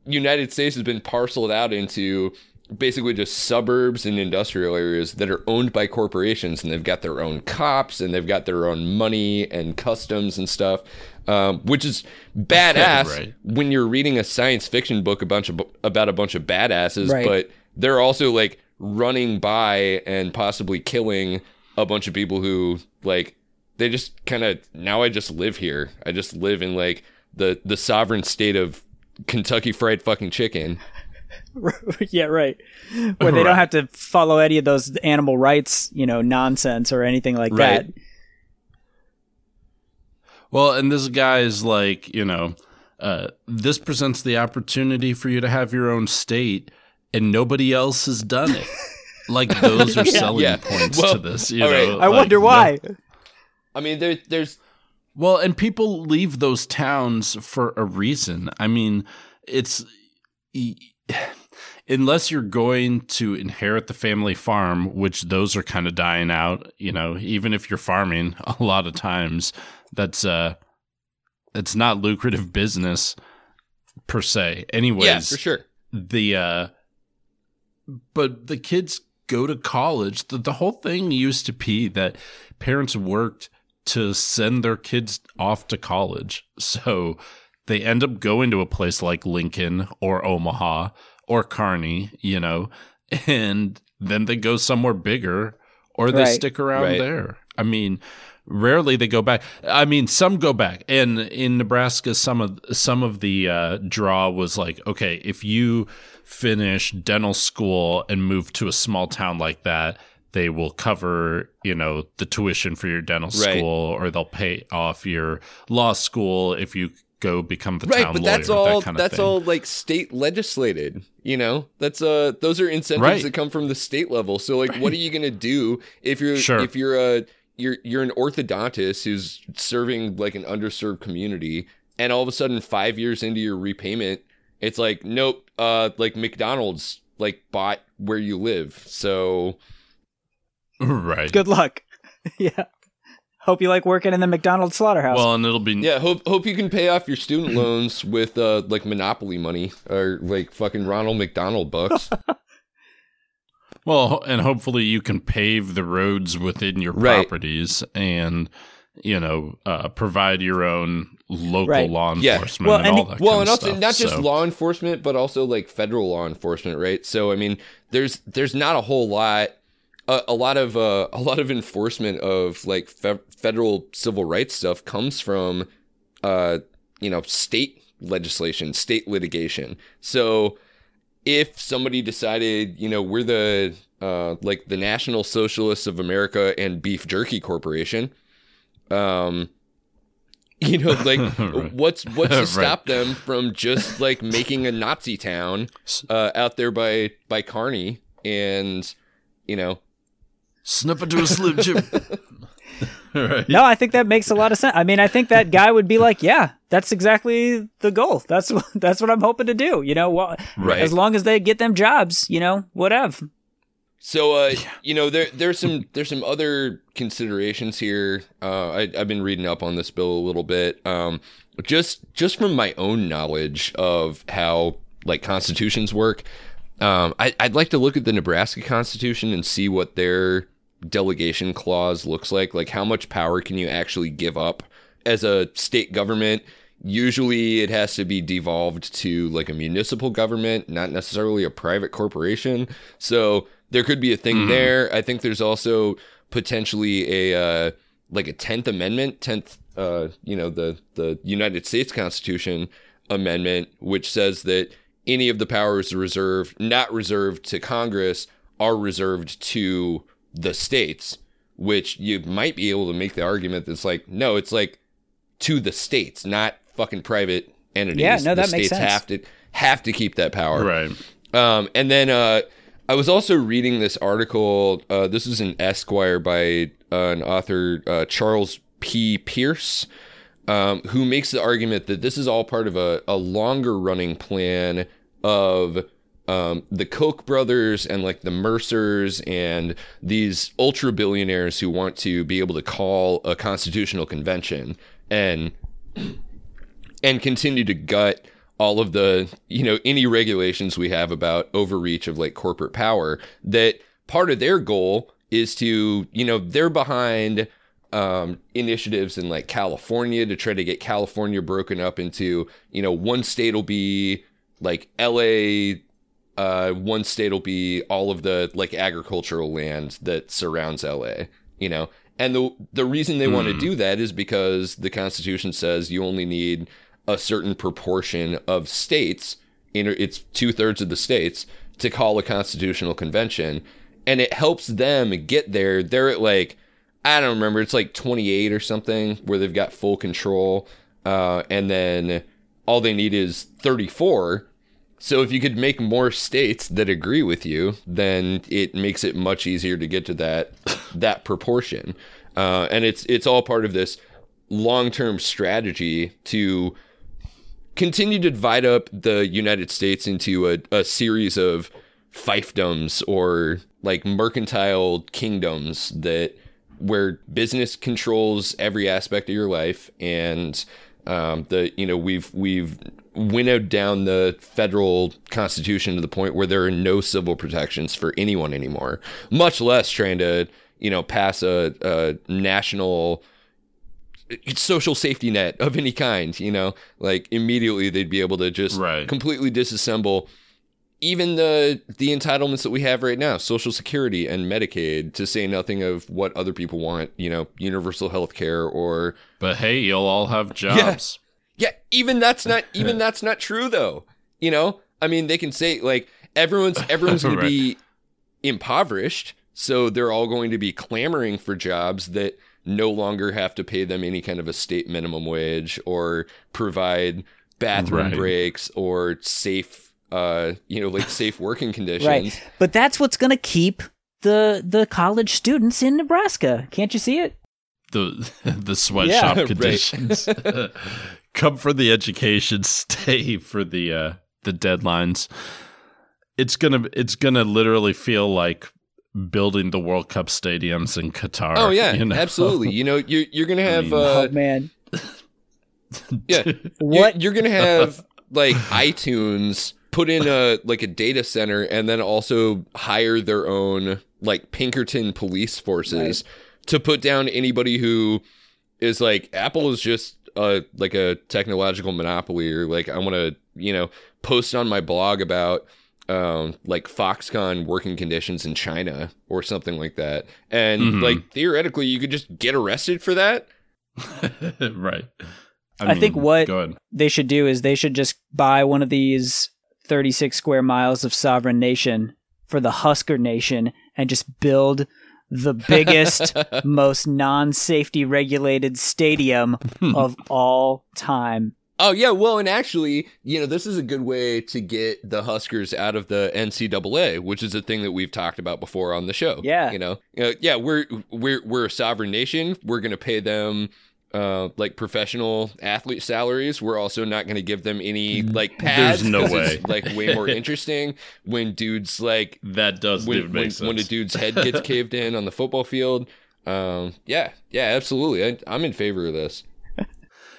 United States has been parceled out into basically just suburbs and industrial areas that are owned by corporations and they've got their own cops and they've got their own money and customs and stuff um, which is badass Right. when you're reading a science fiction book a bunch of about a bunch of badasses Right. but they're also like running by and possibly killing a bunch of people who like they just kind of now I just live here I just live in like the the sovereign state of Kentucky fried fucking chicken yeah, right. Where they Right. don't have to follow any of those animal rights, you know, nonsense or anything like Right. that. Well, and this guy is like, you know, uh, this presents the opportunity for you to have your own state, and nobody else has done it. Like those are Yeah. selling Yeah. points Well, to this. You all right. know, I like, wonder no- why. I mean, there, there's Well, and people leave those towns for a reason. I mean, it's unless you're going to inherit the family farm, which those are kind of dying out, you know, even if you're farming a lot of times, that's uh it's not lucrative business per se. Anyways, yeah, for sure. the uh but the kids go to college the, the whole thing used to be that parents worked to send their kids off to college so they end up going to a place like lincoln or omaha or kearney you know and then they go somewhere bigger or they Right. stick around Right. there i mean rarely they go back i mean some go back and in nebraska some of some of the uh, draw was like okay if you finish dental school and move to a small town like that they will cover you know the tuition for your dental Right. school or they'll pay off your law school if you go become the Right, town but lawyer that's all. that kind of that's thing. all like state legislated. You know, that's uh, those are incentives Right. that come from the state level. So like, what are you gonna do if you're Sure. if you're a you're you're an orthodontist who's serving like an underserved community, and all of a sudden five years into your repayment, it's like nope, uh, like McDonald's like bought where you live. So right Good luck. yeah. Hope you like working in the McDonald's slaughterhouse. well and it'll be yeah, hope hope you can pay off your student loans with uh like Monopoly money or like fucking Ronald McDonald bucks. Well, and hopefully you can pave the roads within your Right. properties and you know uh, provide your own local Right. law Yeah. enforcement Well, and, and- all that. well and also stuff. not just So- law enforcement but also like federal law enforcement right so i mean there's there's not a whole lot a, a lot of uh, a lot of enforcement of like fe- federal civil rights stuff comes from uh you know state legislation state litigation so if somebody decided you know we're the uh like the national socialists of america and beef jerky corporation um you know like Right. what's what's to Right. stop them from just like making a nazi town uh out there by by kearney and you know snip it to a slim jim. right. no, I think that makes a lot of sense. I mean, I think that guy would be like, "Yeah, that's exactly the goal. That's what that's what I'm hoping to do." You know, well, Right. as long as they get them jobs, you know, whatever. So uh, you know, there there's some there's some other considerations here. Uh, I, I've been reading up on this bill a little bit. Um, just just from my own knowledge of how like constitutions work, um, I, I'd like to look at the Nebraska Constitution and see what their delegation clause looks like. Like, how much power can you actually give up as a state government? Usually, it has to be devolved to like a municipal government, not necessarily a private corporation. So there could be a thing Mhm. there. I think there's also potentially a uh, like a Tenth Amendment, tenth, uh, you know, the the United States Constitution Amendment, which says that any of the powers reserved, not reserved to Congress, are reserved to the states, which you might be able to make the argument that's like, no, it's like to the states, not fucking private entities. Yeah, no, the that makes states sense. have to have to keep that power. Right. Um, and then uh, I was also reading this article. Uh, this is an Esquire by uh, an author, uh, Charles P. Pierce, um, who makes the argument that this is all part of a, a longer running plan of um, the Koch brothers and like the Mercers and these ultra billionaires who want to be able to call a constitutional convention and and continue to gut all of the you know any regulations we have about overreach of like corporate power that part of their goal is to you know they're behind um, initiatives in like California to try to get California broken up into you know one state will be like LA uh, one state will be all of the like agricultural land that surrounds LA you know and the the reason they want to Hmm. do that is because the constitution says you only need a certain proportion of states, in it's two thirds of the states, to call a constitutional convention. And it helps them get there. They're at like, I don't remember, it's like 28 or something where they've got full control. Uh, and then all they need is 34. So if you could make more states that agree with you, then it makes it much easier to get to that that proportion. Uh, and it's it's all part of this long-term strategy to continue to divide up the United States into a, a series of fiefdoms or like mercantile kingdoms that where business controls every aspect of your life and um, the you know we've we've winnowed down the federal constitution to the point where there are no civil protections for anyone anymore much less trying to you know pass a, a national social safety net of any kind you know like immediately they'd be able to just Right. completely disassemble even the the entitlements that we have right now social security and medicaid to say nothing of what other people want you know universal health care or But hey, you'll all have jobs. yeah even that's not even that's not true though you know i mean they can say like everyone's everyone's going Right. to be impoverished so they're all going to be clamoring for jobs that no longer have to pay them any kind of a state minimum wage or provide bathroom Right. breaks or safe uh you know like safe working conditions Right. But that's what's going to keep the the college students in Nebraska. Can't you see it? The the sweatshop right. conditions. Come for the education, stay for the uh the deadlines. It's gonna it's gonna literally feel like building the World Cup stadiums in Qatar. oh yeah you know? absolutely you know you're, you're gonna I have mean- uh oh man. yeah You're- What You're, gonna have like iTunes put in a like a data center and then also hire their own like Pinkerton police forces to put down anybody who is like Apple is just a like a technological monopoly or like I want to you know post on my blog about um like Foxconn working conditions in China or something like that and Mhm. like theoretically you could just get arrested for that right. I think what- they should do is they should just buy one of these 36 square miles of sovereign nation for the Husker Nation and just build the biggest, most non-safety regulated stadium of all time. Oh yeah, well, and actually, you know, this is a good way to get the Huskers out of the NCAA, which is a thing that we've talked about before on the show. Yeah. you know, Uh, yeah, we're we're we're a sovereign nation. We're gonna pay them uh, like professional athlete salaries. We're also not gonna give them any like pads. There's no 'cause it's, way. like way more interesting when dudes like That does when when, make sense. when a dude's head gets caved in on the football field. Um, yeah, yeah, absolutely. I, I'm in favor of this.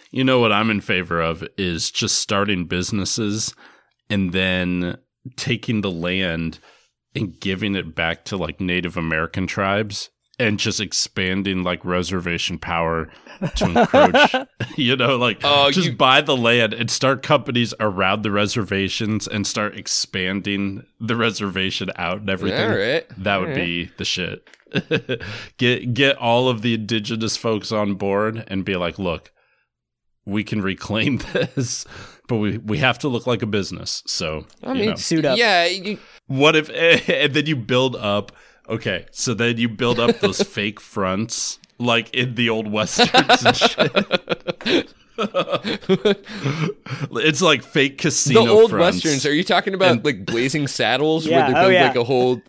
You know what I'm in favor of is just starting businesses and then taking the land and giving it back to like Native American tribes and just expanding like reservation power to encroach. you know, like Oh, just you- buy the land and start companies around the reservations and start expanding the reservation out and everything. All right, That would all right. be the shit. get get all of the indigenous folks on board and be like, look, we can reclaim this, but we we have to look like a business. So I you mean, know. Suit up. Yeah, you, what if and then you build up? Okay, so then you build up those fake fronts like in the old westerns and shit. it's like fake casino. the old fronts. westerns. Are you talking about And- like Blazing Saddles, Yeah, where they oh, build yeah. like a whole,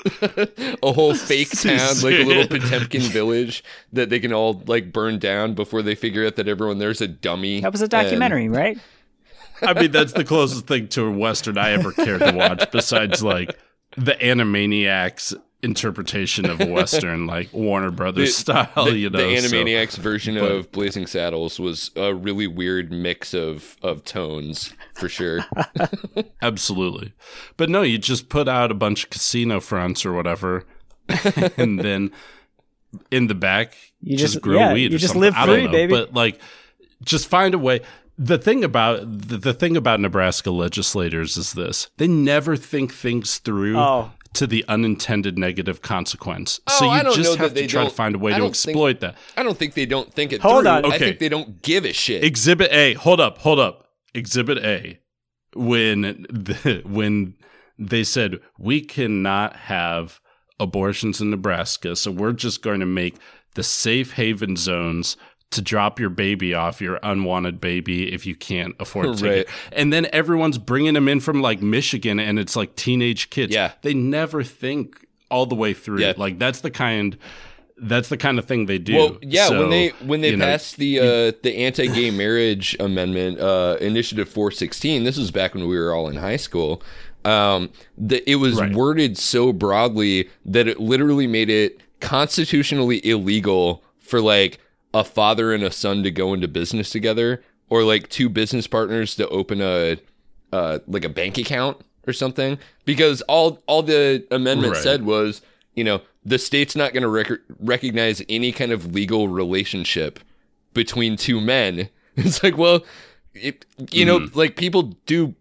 a whole fake town, like a little Potemkin village that they can all like burn down before they figure out that everyone there's a dummy. That was a and- documentary, right? I mean, that's the closest thing to a western I ever cared to watch, besides like the Animaniacs interpretation of a western, like Warner Brothers style. the, you know, the so- Animaniacs version but- of Blazing Saddles was a really weird mix of of tones for sure. Absolutely. But no, you just put out a bunch of casino fronts or whatever, and then in the back, You just, just- grow yeah, weed. you or just something. live I don't free, know, baby. But like, just find a way. The thing about the, the thing about Nebraska legislators is this: they never think things through. Oh, To the unintended negative consequence, Oh, so I you don't just that have to try to find a way to don't think- exploit that. I don't think they don't think it Hold through. on. I think they don't give a shit. Exhibit A. Hold up, hold up. Exhibit A. When the, when they said we cannot have abortions in Nebraska, so we're just going to make the safe haven zones to drop your baby off your unwanted baby if you can't afford to take Right. it. And then everyone's bringing them in from like Michigan and it's like teenage kids. Yeah. They never think all the way through. Yeah. Like that's the kind that's the kind of thing they do. Well, yeah, So, when they when they you know, passed the uh, the anti-gay marriage amendment, uh, Initiative 416. This was back when we were all in high school. Um, the, it was Right. worded so broadly that it literally made it constitutionally illegal for like a father and a son to go into business together, or like two business partners to open a uh, like a bank account or something. Because all all the amendment Right. said was, you know, the state's not going to rec- recognize any kind of legal relationship between two men. It's like, well, it, you know, Mm-hmm. like people do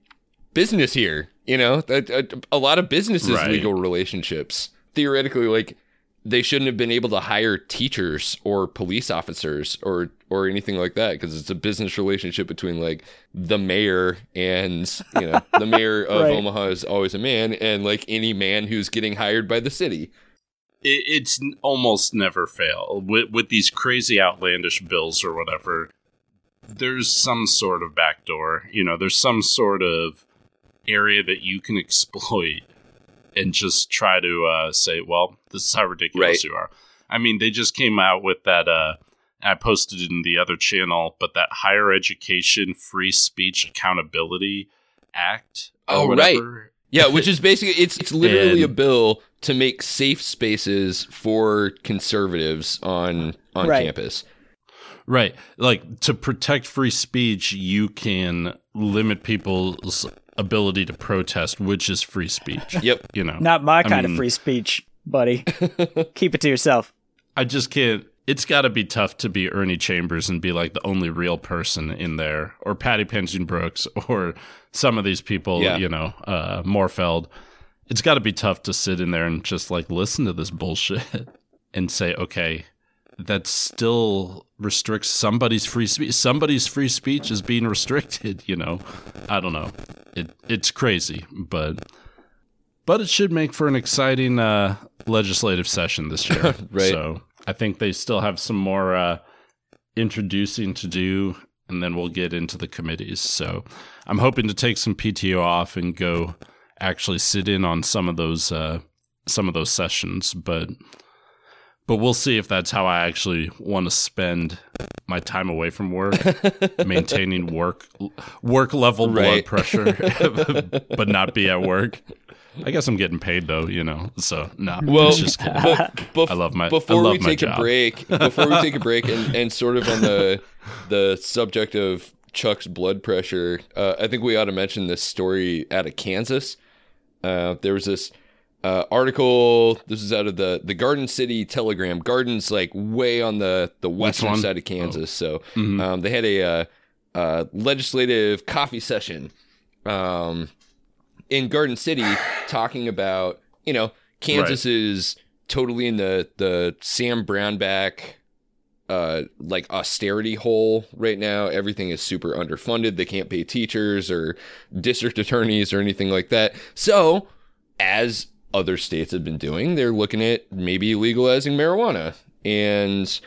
business here. You know, that a, a lot of businesses Right. legal relationships. Theoretically, like they shouldn't have been able to hire teachers or police officers or or anything like that because it's a business relationship between like the mayor and you know the mayor of Right. Omaha is always a man and like any man who's getting hired by the city. it, it's almost never fail with with these crazy outlandish bills or whatever. There's some sort of backdoor, you know. There's some sort of area that you can exploit and just try to uh, say, "Well, this is how ridiculous Right. you are." I mean, they just came out with that. Uh, I posted it in the other channel, but that Higher Education Free Speech Accountability Act. or Oh, right. Yeah, which is basically it's it's literally a bill to make safe spaces for conservatives on on Right. campus. Right. Like to protect free speech, you can limit people's ability to protest, which is free speech. Yep. You know, not my kind mean- of free speech, buddy. Keep it to yourself. I just can't. It's got to be tough to be Ernie Chambers and be like the only real person in there, or Patty Pansing Brooks, or some of these people, Yeah. you know, uh, Morfeld. It's got to be tough to sit in there and just like listen to this bullshit and say, okay, that still restricts somebody's free speech. Somebody's free speech is being restricted. You know, I don't know. It it's crazy, but but it should make for an exciting uh, legislative session this year. Right. So I think they still have some more uh, introducing to do, and then we'll get into the committees. So I'm hoping to take some PTO off and go actually sit in on some of those uh, some of those sessions, but but we'll see if that's how I actually want to spend my time away from work, maintaining work work level blood pressure, but not be at work. I guess I'm getting paid though, you know. So no, Well, it's just but bef- I love my before love we take a break, before we take a break, and, and sort of on the the subject of Chuck's blood pressure, uh, I think we ought to mention this story out of Kansas. Uh, there was this uh, article. This is out of the the Garden City Telegram. Garden's like way on the the western side of Kansas, so Mhm. um, they had a uh, uh, legislative coffee session um, in Garden City talking about, you know, Kansas is totally in the, the Sam Brownback uh like austerity hole right now. Everything is super underfunded. They can't pay teachers or district attorneys or anything like that. So, as other states have been doing, they're looking at maybe legalizing marijuana. And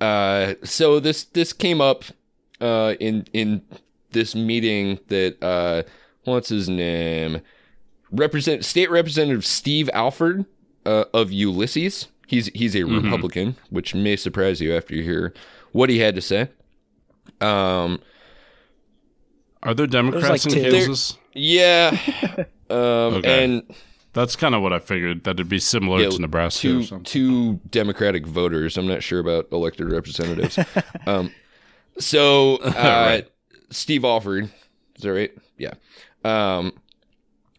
uh so this this came up uh in in this meeting that uh what's his name? Represent State Representative Steve Alford uh, of Ulysses. He's he's a Mhm. Republican, which may surprise you after you hear what he had to say. Um, Are there Democrats like in. Kansas? yeah, um, Okay. and That's kind of what I figured. That it'd be similar Yeah, to Nebraska or two something. two Democratic voters. I'm not sure about elected representatives. um, so uh, Right. Steve Alford, is that right? Yeah. Um,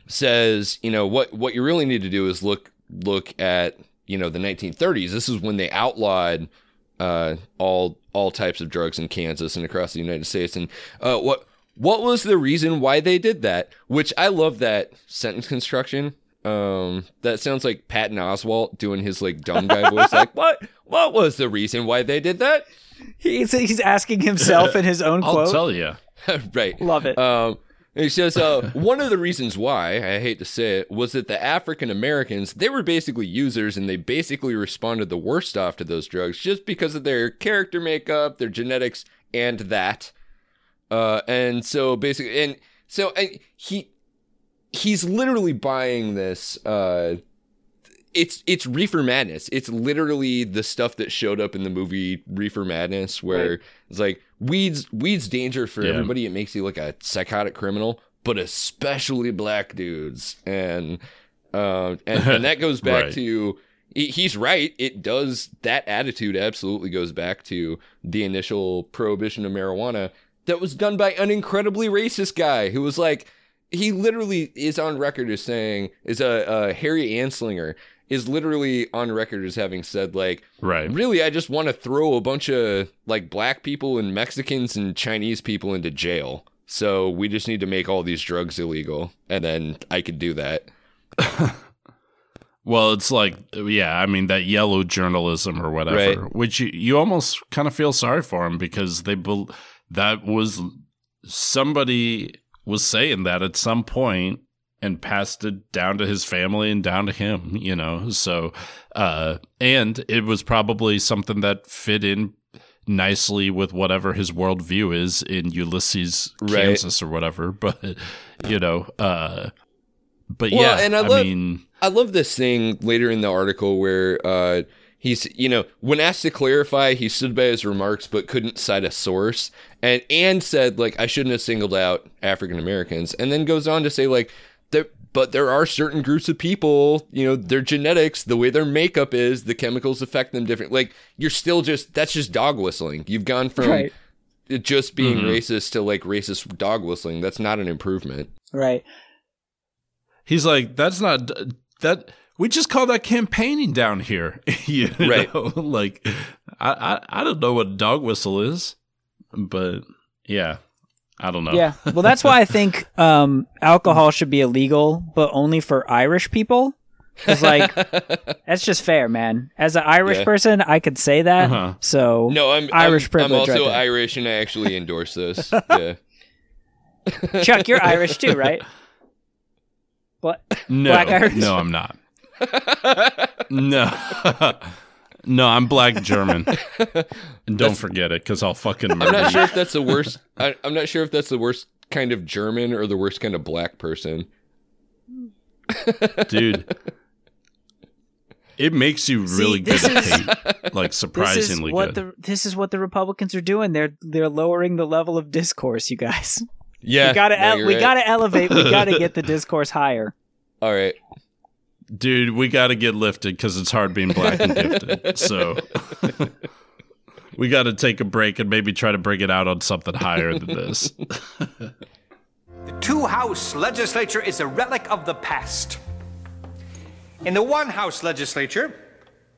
says you know what what you really need to do is look look at you know the 1930s. This is when they outlawed uh, all all types of drugs in Kansas and across the United States. And uh, what what was the reason why they did that? Which I love that sentence construction. Um, that sounds like Patton Oswalt doing his like dumb guy voice. Like, what? What was the reason why they did that? He's, he's asking himself in his own I'll quote. tell you. right. Love it. Um, he says uh, one of the reasons why I hate to say it was that the African Americans they were basically users and they basically responded the worst off to those drugs just because of their character makeup, their genetics, and that. Uh, and so basically, and so and he he's literally buying this. Uh, it's it's Reefer Madness. It's literally the stuff that showed up in the movie Reefer Madness, where Right. it's like weeds weeds danger for Yeah. everybody. It makes you like a psychotic criminal, but especially black dudes. And uh, and, and that goes back Right. to he- he's right. It does that attitude absolutely goes back to the initial prohibition of marijuana that was done by an incredibly racist guy who was like he literally is on record as saying is a uh, Harry Anslinger is literally on record as having said like Right. really I just want to throw a bunch of like black people and Mexicans and Chinese people into jail. So we just need to make all these drugs illegal and then I could do that. Well, it's like, yeah, I mean, that yellow journalism or whatever, Right. which you, you almost kind of feel sorry for him because they, bel that was somebody was saying that at some point and passed it down to his family and down to him, you know? So, uh, and it was probably something that fit in nicely with whatever his worldview is in Ulysses, Right. Kansas or whatever. But, you know, uh, but Well, yeah, and I I love- mean, I love this thing later in the article where uh, he's, you know, when asked to clarify, he stood by his remarks but couldn't cite a source, and and said like I shouldn't have singled out African Americans, and then goes on to say like there, but there are certain groups of people, you know, their genetics, the way their makeup is, the chemicals affect them different. Like you're still just that's just dog whistling. You've gone from Right. it just being Mhm. racist to like racist dog whistling. That's not an improvement. Right. He's like, that's not that. We just call that campaigning down here, you Right. know? Like, I, I I don't know what dog whistle is, but yeah, I don't know. Yeah. Well, that's why I think um, alcohol should be illegal, but only for Irish people. Because, like, that's just fair, man. As an Irish Yeah. person, I could say that. Uh-huh. So, No, I'm Irish I'm, I'm also right. Irish, and I actually endorse this. Yeah. Chuck, you're Irish too, right? What? No, Black Irish? no, I'm not. No, no, I'm black German. And don't forget it, because I'll fucking I'm not you. sure if that's the worst. I, I'm not sure if that's the worst kind of German or the worst kind of black person. dude. It makes you See, really good this at hate, like This is surprisingly what good. the this is what the Republicans are doing. They're they're lowering the level of discourse, you guys. Yeah, we gotta no, ele- we right. gotta elevate. We gotta get the discourse higher. All right. Dude, we got to get lifted because it's hard being black and gifted. So we got to take a break and maybe try to bring it out on something higher than this. The two house legislature is a relic of the past. In the one house legislature,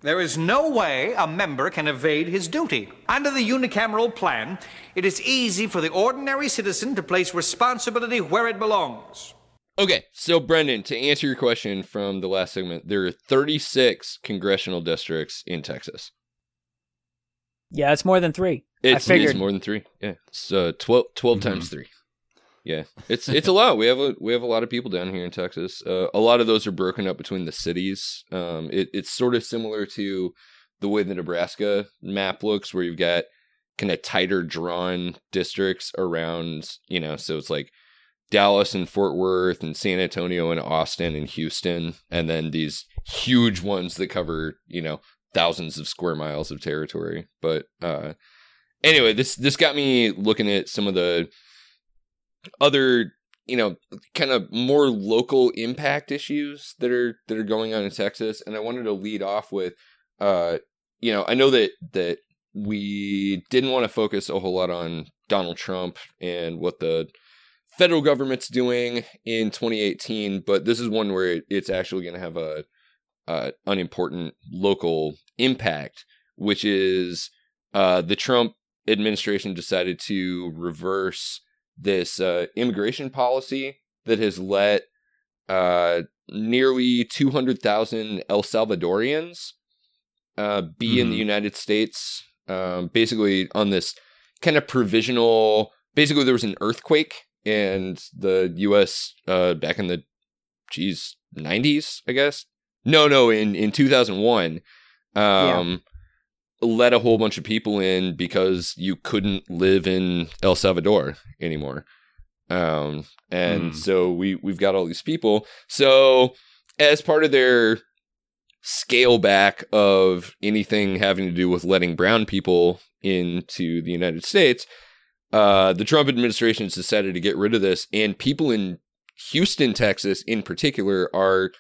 there is no way a member can evade his duty. Under the unicameral plan, it is easy for the ordinary citizen to place responsibility where it belongs. Okay, so Brendan, to answer your question from the last segment, there are 36 congressional districts in Texas. Yeah, it's more than three. It's, figured- it's more than three. Yeah, it's uh, 12, 12 Mm-hmm. times three. Yeah, it's it's a lot. We have a we have a lot of people down here in Texas. Uh, a lot of those are broken up between the cities. Um, it, it's sort of similar to the way the Nebraska map looks, where you've got kind of tighter drawn districts around. You know, so it's like Dallas and Fort Worth and San Antonio and Austin and Houston, and then these huge ones that cover you know thousands of square miles of territory. But uh, anyway, this this got me looking at some of the other you know kind of more local impact issues that are that are going on in Texas, and I wanted to lead off with uh, you know I know that that we didn't want to focus a whole lot on Donald Trump and what the federal government's doing in 2018, but this is one where it, it's actually going to have a uh, unimportant local impact, which is uh, the Trump administration decided to reverse this uh, immigration policy that has let uh, nearly 200,000 El Salvadorians uh, be in the Mhm. United States, um, basically on this kind of provisional. Basically, there was an earthquake, and the U.S. Uh, back in the geez 90s, I guess. No, no, in in 2001, um, let a whole bunch of people in because you couldn't live in El Salvador anymore. Um, and Hmm. so we we've got all these people. So as part of their scale back of anything having to do with letting brown people into the United States, uh, the Trump administration has decided to get rid of this, and people in Houston, Texas, in particular, are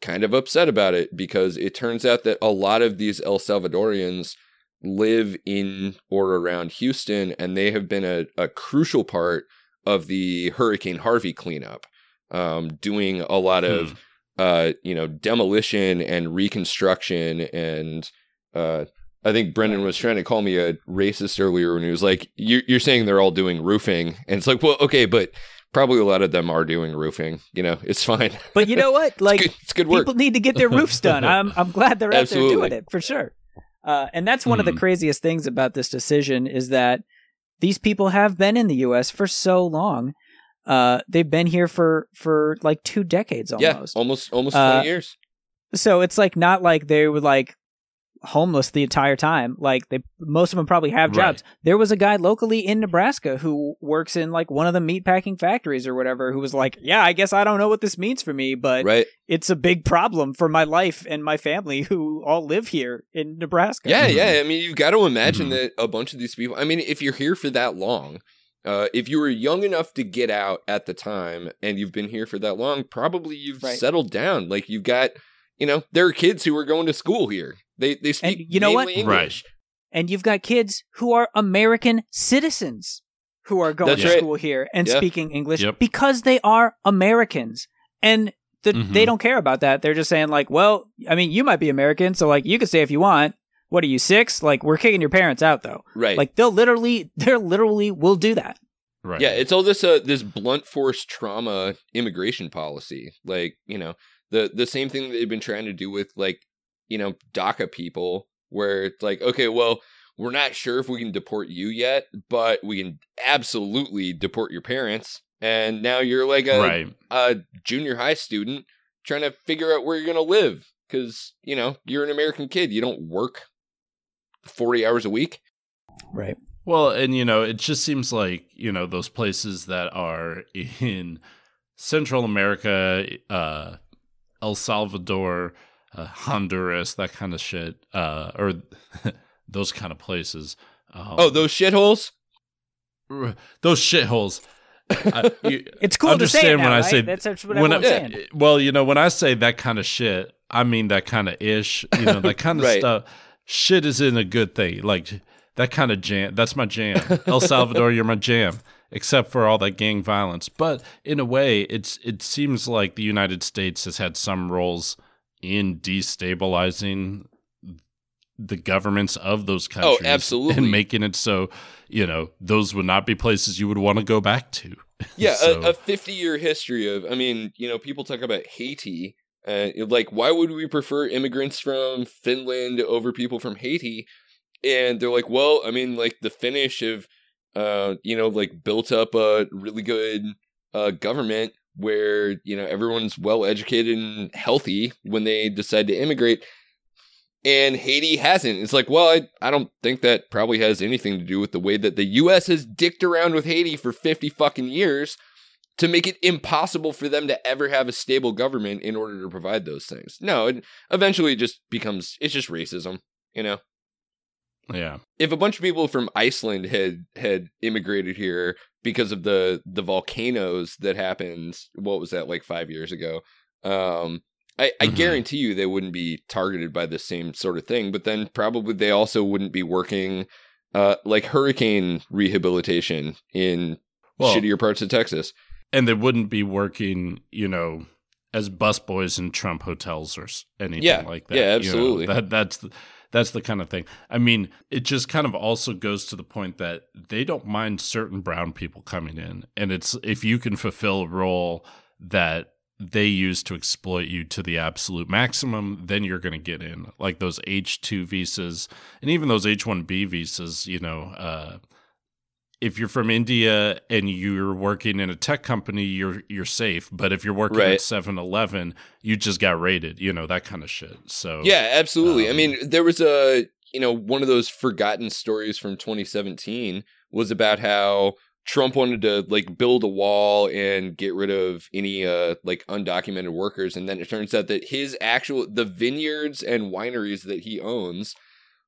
kind of upset about it because it turns out that a lot of these El Salvadorians live in or around Houston, and they have been a, a crucial part of the Hurricane Harvey cleanup, um, doing a lot of uh, you know demolition and reconstruction and uh, I think Brendan was trying to call me a racist earlier when he was like, "You're, you're saying they're all doing roofing," and it's like, well, okay, but probably a lot of them are doing roofing. You know, it's fine. But you know what? Like it's, good, it's good work. people need to get their roofs done. I'm I'm glad they're out there doing it for sure. Uh, and that's one of the Mhm. craziest things about this decision is that these people have been in the U.S. for so long. Uh, they've been here for for like two decades yeah, almost. almost almost Uh, twenty years. So it's like not like they were like homeless the entire time. Like they most of them probably have Right. jobs. There was a guy locally in Nebraska who works in like one of the meatpacking factories or whatever who was like, "Yeah, I guess I don't know what this means for me, but Right? it's a big problem for my life and my family who all live here in Nebraska." Yeah, Mhm. yeah. I mean, you've got to imagine Mhm. that a bunch of these people. I mean, if you're here for that long, uh, if you were young enough to get out at the time and you've been here for that long, probably you've Right. settled down. Like you've got, you know, there are kids who are going to school here. They they speak you know what? mainly Right. And you've got kids who are American citizens who are going That's to right. school here and Yeah. speaking English Yep. because they are Americans. And the, Mhm. they don't care about that. They're just saying like, well, I mean, you might be American, so like you can stay if you want. What are you six? Like we're kicking your parents out though. Right. Like they'll literally, they're literally will do that. Right. Yeah, it's all this uh this blunt force trauma immigration policy. Like, you know, the the same thing that they've been trying to do with like, you know, DACA people where it's like, okay, well, we're not sure if we can deport you yet, but we can absolutely deport your parents. And now you're like a right. a junior high student trying to figure out where you're going to live cuz, you know, you're an American kid. You don't work 40 hours a week. Right. Well, and you know, it just seems like you know those places that are in Central America, uh, El Salvador, uh, Honduras, that kind of shit, uh, or those kind of places. Um, Oh, those shitholes? r- those shitholes. I, you It's cool to say it understand now, when I say that's that's what when I, everyone's saying. well, you know, when I say that kind of shit, I mean that kind of ish. You know, that kind of Right. stuff. Shit is in a good thing. Like that kind of jam. That's my jam. El Salvador, you're my jam. Except for all that gang violence, but in a way, it's it seems like the United States has had some roles in destabilizing the governments of those countries. Oh, absolutely. and making it so you know those would not be places you would want to go back to. Yeah, So- a, a 50 year history of, I mean, you know, people talk about Haiti. Uh, like, why would we prefer immigrants from Finland over people from Haiti? and they're like, well, I mean, like the Finnish have, uh, you know, like built up a really good uh, government where you know everyone's well educated and healthy when they decide to immigrate. And Haiti hasn't. It's like, well, I, I don't think that probably has anything to do with the way that the US has dicked around with Haiti for 50 fucking years to make it impossible for them to ever have a stable government in order to provide those things. No, it eventually just becomes it's just racism, you know. Yeah. If a bunch of people from Iceland had had immigrated here because of the the volcanoes that happened, what was that like 5 years ago? Um I, I Mhm. guarantee you they wouldn't be targeted by the same sort of thing, but then probably they also wouldn't be working uh, like hurricane rehabilitation in Well, shittier parts of Texas. and they wouldn't be working, you know, as busboys in Trump hotels or anything Yeah, like that. yeah, you know. absolutely. that that's the, that's the kind of thing. I mean, it just kind of also goes to the point that they don't mind certain brown people coming in, and it's if you can fulfill a role that they use to exploit you to the absolute maximum, then you're going to get in. Like those H two visas, and even those H one B visas. You know, uh, if you're from India and you're working in a tech company, you're you're safe. But if you're working Right. at 7-Eleven, you just got raided. You know that kind of shit. So Yeah, absolutely. I Um, mean, there was a, you know, one of those forgotten stories from 2017 was about how Trump wanted to like build a wall and get rid of any uh like undocumented workers and then it turns out that his actual the vineyards and wineries that he owns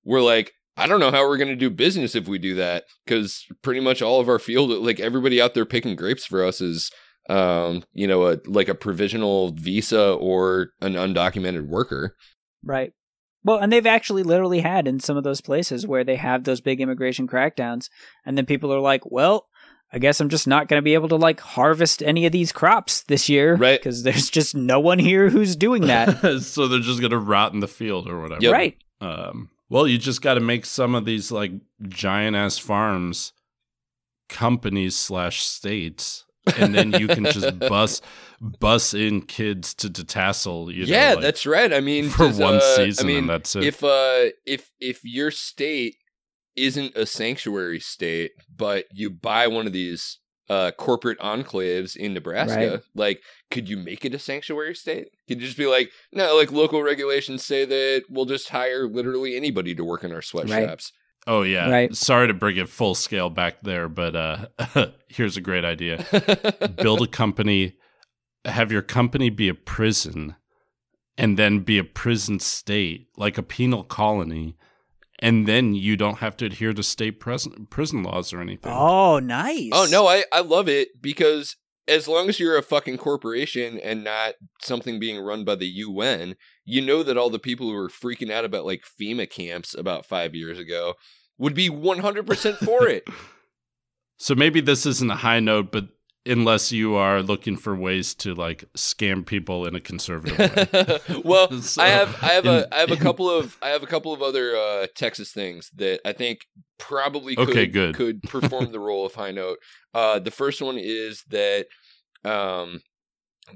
were like I don't know how we're going to do business if we do that cuz pretty much all of our field like everybody out there picking grapes for us is um you know a like a provisional visa or an undocumented worker. Right. Well, and they've actually literally had in some of those places where they have those big immigration crackdowns, and then people are like, "Well, I guess I'm just not going to be able to like harvest any of these crops this year, Right. Because there's just no one here who's doing that, so they're just gonna rot in the field or whatever. Yep. right? Um, well, you just got to make some of these like giant ass farms companies slash states, and then you can just bus bus in kids to detassel. You know, yeah, like, that's right. I mean, for does, one uh, season, I mean, and that's it. if uh, if if your state isn't a sanctuary state, but you buy one of these uh corporate enclaves in Nebraska, Right. like, could you make it a sanctuary state? Could you just be like, no, like local regulations say that we'll just hire literally anybody to work in our sweatshops. oh yeah, Right. sorry to bring it full scale back there, but uh, here's a great idea: build a company, have your company be a prison, and then be a prison state, like a penal colony, and then you don't have to adhere to state prison prison laws or anything. Oh, nice. Oh no, I I love it because as long as you're a fucking corporation and not something being run by the UN, you know that all the people who were freaking out about like FEMA camps about 5 years ago would be 100% for it. So maybe this isn't a high note, but unless you are looking for ways to like scam people in a conservative way. well, So, I have I have in- a I have a couple of I have a couple of other uh, Texas things that I think probably could Okay, good. could perform the role of high note. Uh, the first one is that um,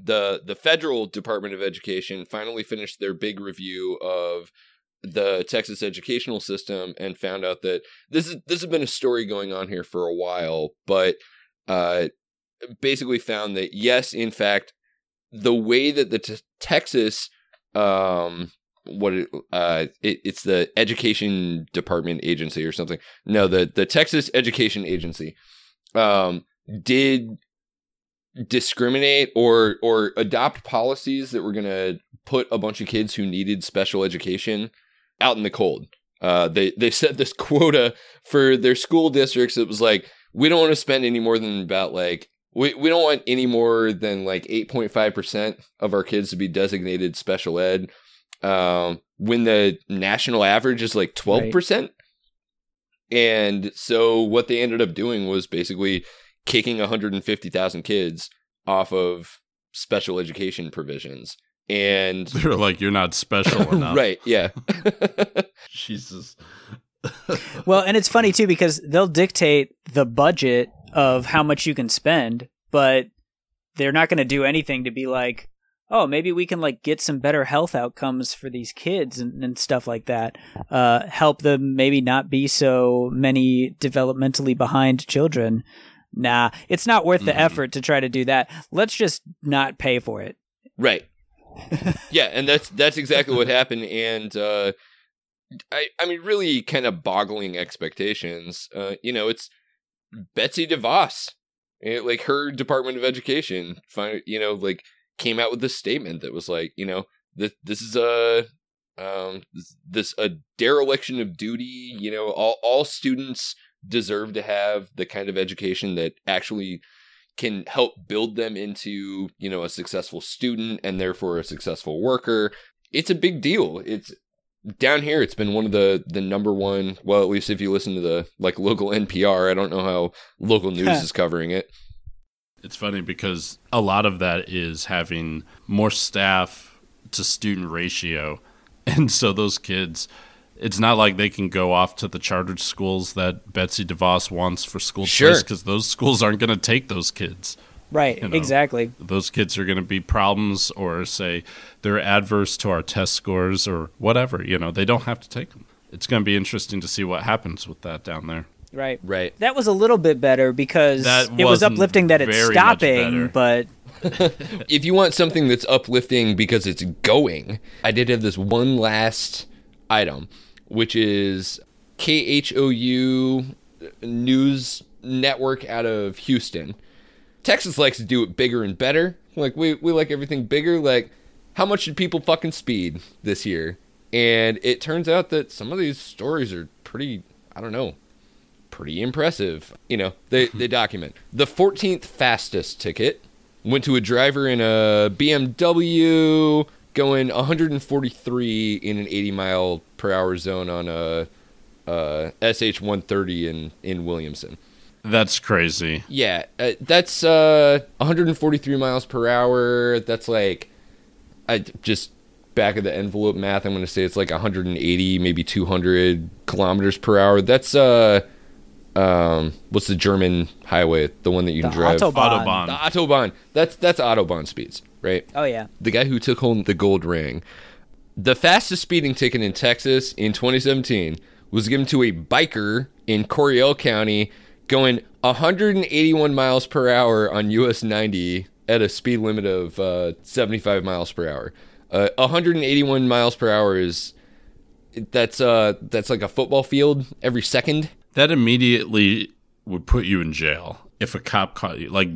the the federal Department of Education finally finished their big review of the Texas educational system and found out that this is this has been a story going on here for a while, but uh, basically found that yes, in fact, the way that the t- Texas um what it, uh it, it's the education department agency or something. No the the texas education agency um did discriminate or or adopt policies that were going to put a bunch of kids who needed special education out in the cold. Uh they they set this quota for their school districts. It was like we don't want to spend any more than about like we, we don't want any more than like 8.5% of our kids to be designated special ed um, when the national average is like 12%. And so what they ended up doing was basically kicking 150,000 kids off of special education provisions. And They're like, you're not special enough. right, yeah. Jesus. Well, and it's funny too because they'll dictate the budget of how much you can spend, but they're not going to do anything to be like, oh, maybe we can like get some better health outcomes for these kids and, and stuff like that. Uh, help them maybe not be so many developmentally behind children. Nah, it's not worth the Mhm. effort to try to do that. Let's just not pay for it. Right. yeah, and that's that's exactly what happened. And uh, I I mean, really, kind of boggling expectations. Uh, you know, it's Betsy DeVos, eh, like her Department of Education, you know, like came out with this statement that was like, you know, this this is a um this a dereliction of duty. You know, all all students deserve to have the kind of education that actually can help build them into you know a successful student and therefore a successful worker it's a big deal it's down here it's been one of the the number one well at least if you listen to the like local npr i don't know how local news is covering it It's funny because a lot of that is having more staff to student ratio. And so those kids, it's not like they can go off to the chartered schools that Betsy DeVos wants for school Sure. choice because those schools aren't going to take those kids. Right, You know. exactly. Those kids are going to be problems or say they're adverse to our test scores or whatever. You know, they don't have to take them. It's going to be interesting to see what happens with that down there. Right. right That was a little bit better because That it was uplifting that it's very much better. stopping, but if you want something that's uplifting because it's going, I did have this one last item, which is KHOU News Network out of Houston. Texas likes to do it bigger and better. Like we we like everything bigger. Like how much did people fucking speed this year? And it turns out that some of these stories are pretty I don't know, pretty impressive. You know, they they document. The 14th fastest ticket went to a driver in a BMW going 143 in an 80 mile per hour zone on a, uh SH 130 in in Williamson. That's crazy. Yeah, uh, that's uh 143 miles per hour. That's like I just back of the envelope math. I'm going to say it's like 180, maybe 200 kilometers per hour. That's uh um what's the German highway? The one that you the can drive. autobahn. Autobahn. The autobahn. That's that's autobahn speeds, right? Oh yeah. the guy who took home the gold ring. The fastest speeding ticket in Texas in 2017 was given to a biker in Coryell County going 181 miles per hour on US 90 at a speed limit of uh, 75 miles per hour. Uh, 181 miles per hour is that's uh that's like a football field every second. That immediately would put you in jail if a cop caught you. Like,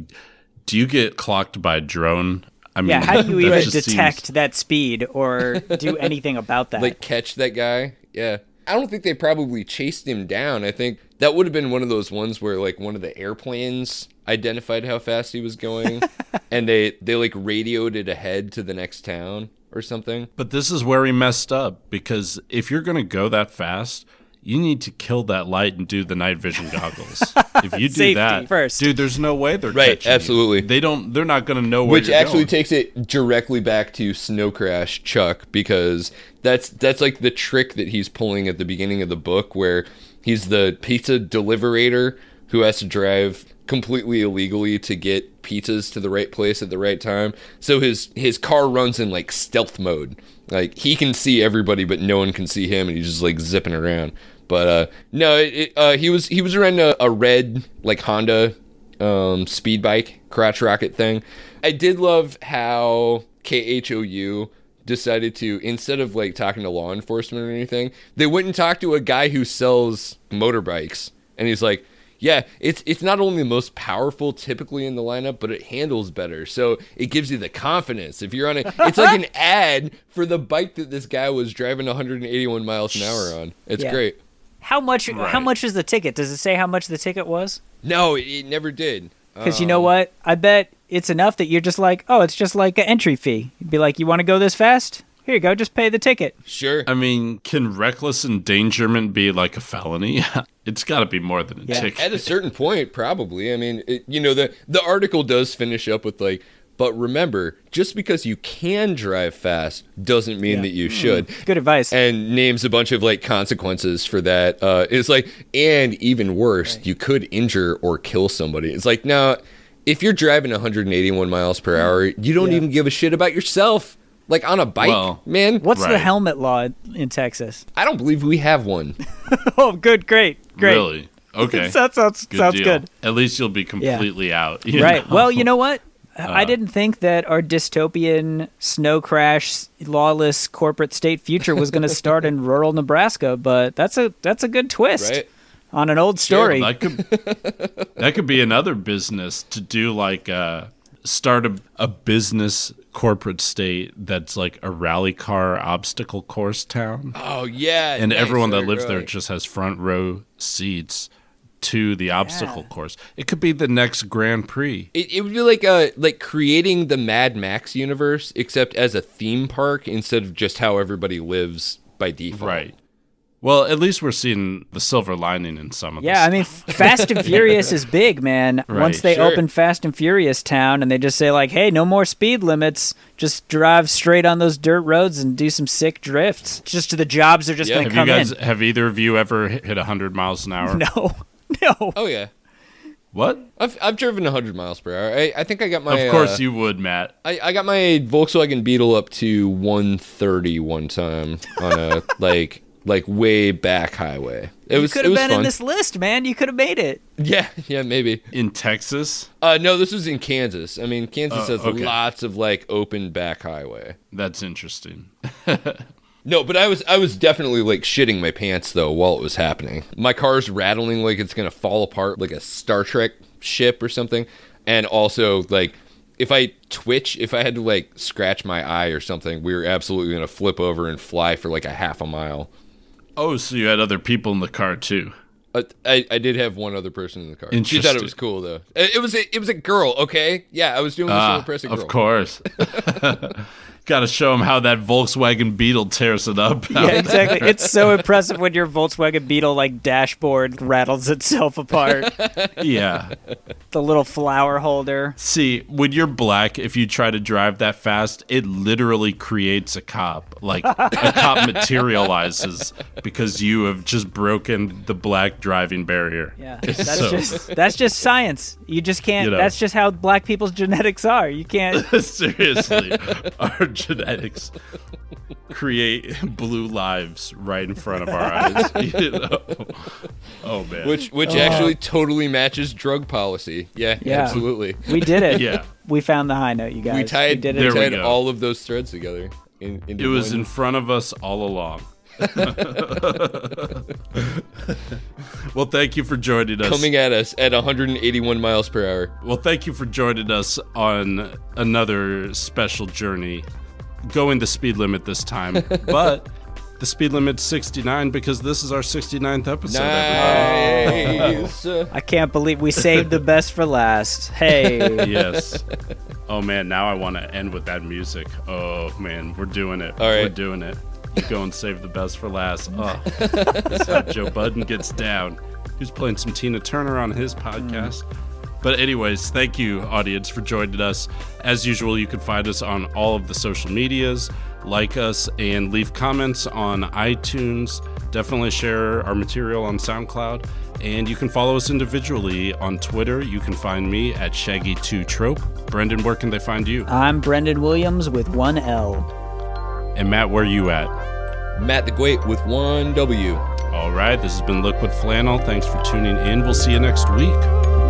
do you get clocked by a drone? I mean, Yeah, how do you even detect seems- that speed or do anything about that? like catch that guy. Yeah. I don't think they probably chased him down. I think that would have been one of those ones where like one of the airplanes identified how fast he was going and they they like radioed it ahead to the next town or something. But this is where he messed up because if you're going to go that fast, you need to kill that light and do the night vision goggles. if you do Safety that first. dude, there's no way they're Right, catching you. absolutely. They don't. They're not going to know where Which you're actually going. takes it directly back to Snow Crash Chuck because that's that's like the trick that he's pulling at the beginning of the book where he's the pizza deliverator who has to drive completely illegally to get pizzas to the right place at the right time. So his his car runs in like stealth mode. Like he can see everybody but no one can see him and he's just like zipping around. But uh no, it, it, uh he was he was around a, a red like Honda um, speed bike crotch rocket thing. I did love how KHOU decided to instead of like talking to law enforcement or anything, they went and talked to a guy who sells motorbikes, and he's like. Yeah, it's it's not only the most powerful typically in the lineup, but it handles better. So it gives you the confidence. If you're on a it's like an ad for the bike that this guy was driving 181 miles an hour on. It's Yeah. great. How much how much is the ticket? Does it say how much the ticket was? No, it, it never did. Because you know Um, what? I bet it's enough that you're just like, oh, it's just like an entry fee. You'd be like, you want to go this fast? Here you go, just pay the ticket. Sure. I mean, can reckless endangerment be like a felony? it's got to be more than a Yeah. ticket. At a certain point, probably. I mean, it, you know, the the article does finish up with like, but remember, just because you can drive fast doesn't mean Yeah. that you should. Good advice. And names a bunch of like consequences for that. Uh, it's like, and even worse, you could injure or kill somebody. It's like, now, if you're driving 181 miles per hour, you don't Yeah. even give a shit about yourself. Like on a bike, Well- man. What's the helmet law in Texas? I don't believe we have one. oh, good, great, great. Really? Okay. that sounds Good sounds deal. good. At least you'll be completely out. Right. know? Well, you know what? Uh. I didn't think that our dystopian snow crash, lawless corporate state future was going to start in rural Nebraska, but that's a that's a good twist Right? on an old story. that could that could be another business to do like uh start a, a business corporate state that's like a rally car obstacle course town Oh yeah. and nice, everyone that right, lives there just has front row seats to the obstacle course it could be the next grand prix It, it would be like uh like creating the Mad Max universe, except as a theme park instead of just how everybody lives by default. right well at least we're seeing the silver lining in some of yeah, this I mean, Fast and Furious is big, man. Right. Once they Sure. open Fast and Furious Town and they just say like, "Hey, no more speed limits. Just drive straight on those dirt roads and do some sick drifts." Just to the jobs are just Yeah. going to have you come guys have either of you ever hit hit 100 miles an hour. No, no. Oh yeah. what I've I've driven 100 miles per hour. I, I think I got my of course uh, you would matt I, I got my Volkswagen Beetle up to 130 one time on a like like way back highway. It you was could have been fun. in this list, man. You could have made it. Yeah, yeah, maybe. in texas Uh no, this was in Kansas. I mean, Kansas Oh, has okay. lots of like open back highway. That's interesting. No, but I was I was definitely like shitting my pants though while it was happening. My car's rattling like it's gonna fall apart like a Star Trek ship or something, and also like if I twitch, if I had to like scratch my eye or something, we were absolutely gonna flip over and fly for like a half a mile. Oh, so you had other people in the car too. Uh, I, I did have one other person in the car. She thought it was cool though. It, it was a, it was a girl. Okay, yeah, I was doing this to Ah, impress girl. of course. Got to show them how that Volkswagen Beetle tears it up. Yeah, exactly. It's so impressive when your Volkswagen Beetle like dashboard rattles itself apart. yeah. the little flower holder. See, when you're black, if you try to drive that fast, it literally creates a cop. Like a cop materializes because you have just broken the black driving barrier. Yeah, that's So- just that's just science. You just can't. You know. That's just how black people's genetics are. You can't. Seriously, our genetics create blue lives right in front of our eyes. You know? Oh man. Which which uh, actually totally matches drug policy. Yeah, Yeah. absolutely. We did it. yeah, We found the high note, you guys. We tied did it. There we tied go. all of those threads together. In, into it was one. in front of us all along. well, thank you for joining us. coming at us at 181 miles per hour. Well, thank you for joining us on another special journey, going the speed limit this time, but the speed limit's 69 because this is our 69th episode. Nice. I can't believe we saved the best for last. Hey. yes. Oh man, now I want to end with that music. Oh man, we're doing it. All right. We're doing it. You go and save the best for last. Oh, that's how Joe Budden gets down. He was playing some Tina Turner on his podcast. But anyways, thank you, audience, for joining us. As usual, you can find us on all of the social medias. Like us and leave comments on iTunes. Definitely share our material on SoundCloud. And you can follow us individually on Twitter. You can find me at Shaggy2Trope. Brendan, where can they find you? I'm Brendan Williams with one L. And Matt, where are you at? Matt the Great with one W. All right, this has been Liquid Flannel. Thanks for tuning in. We'll see you next week.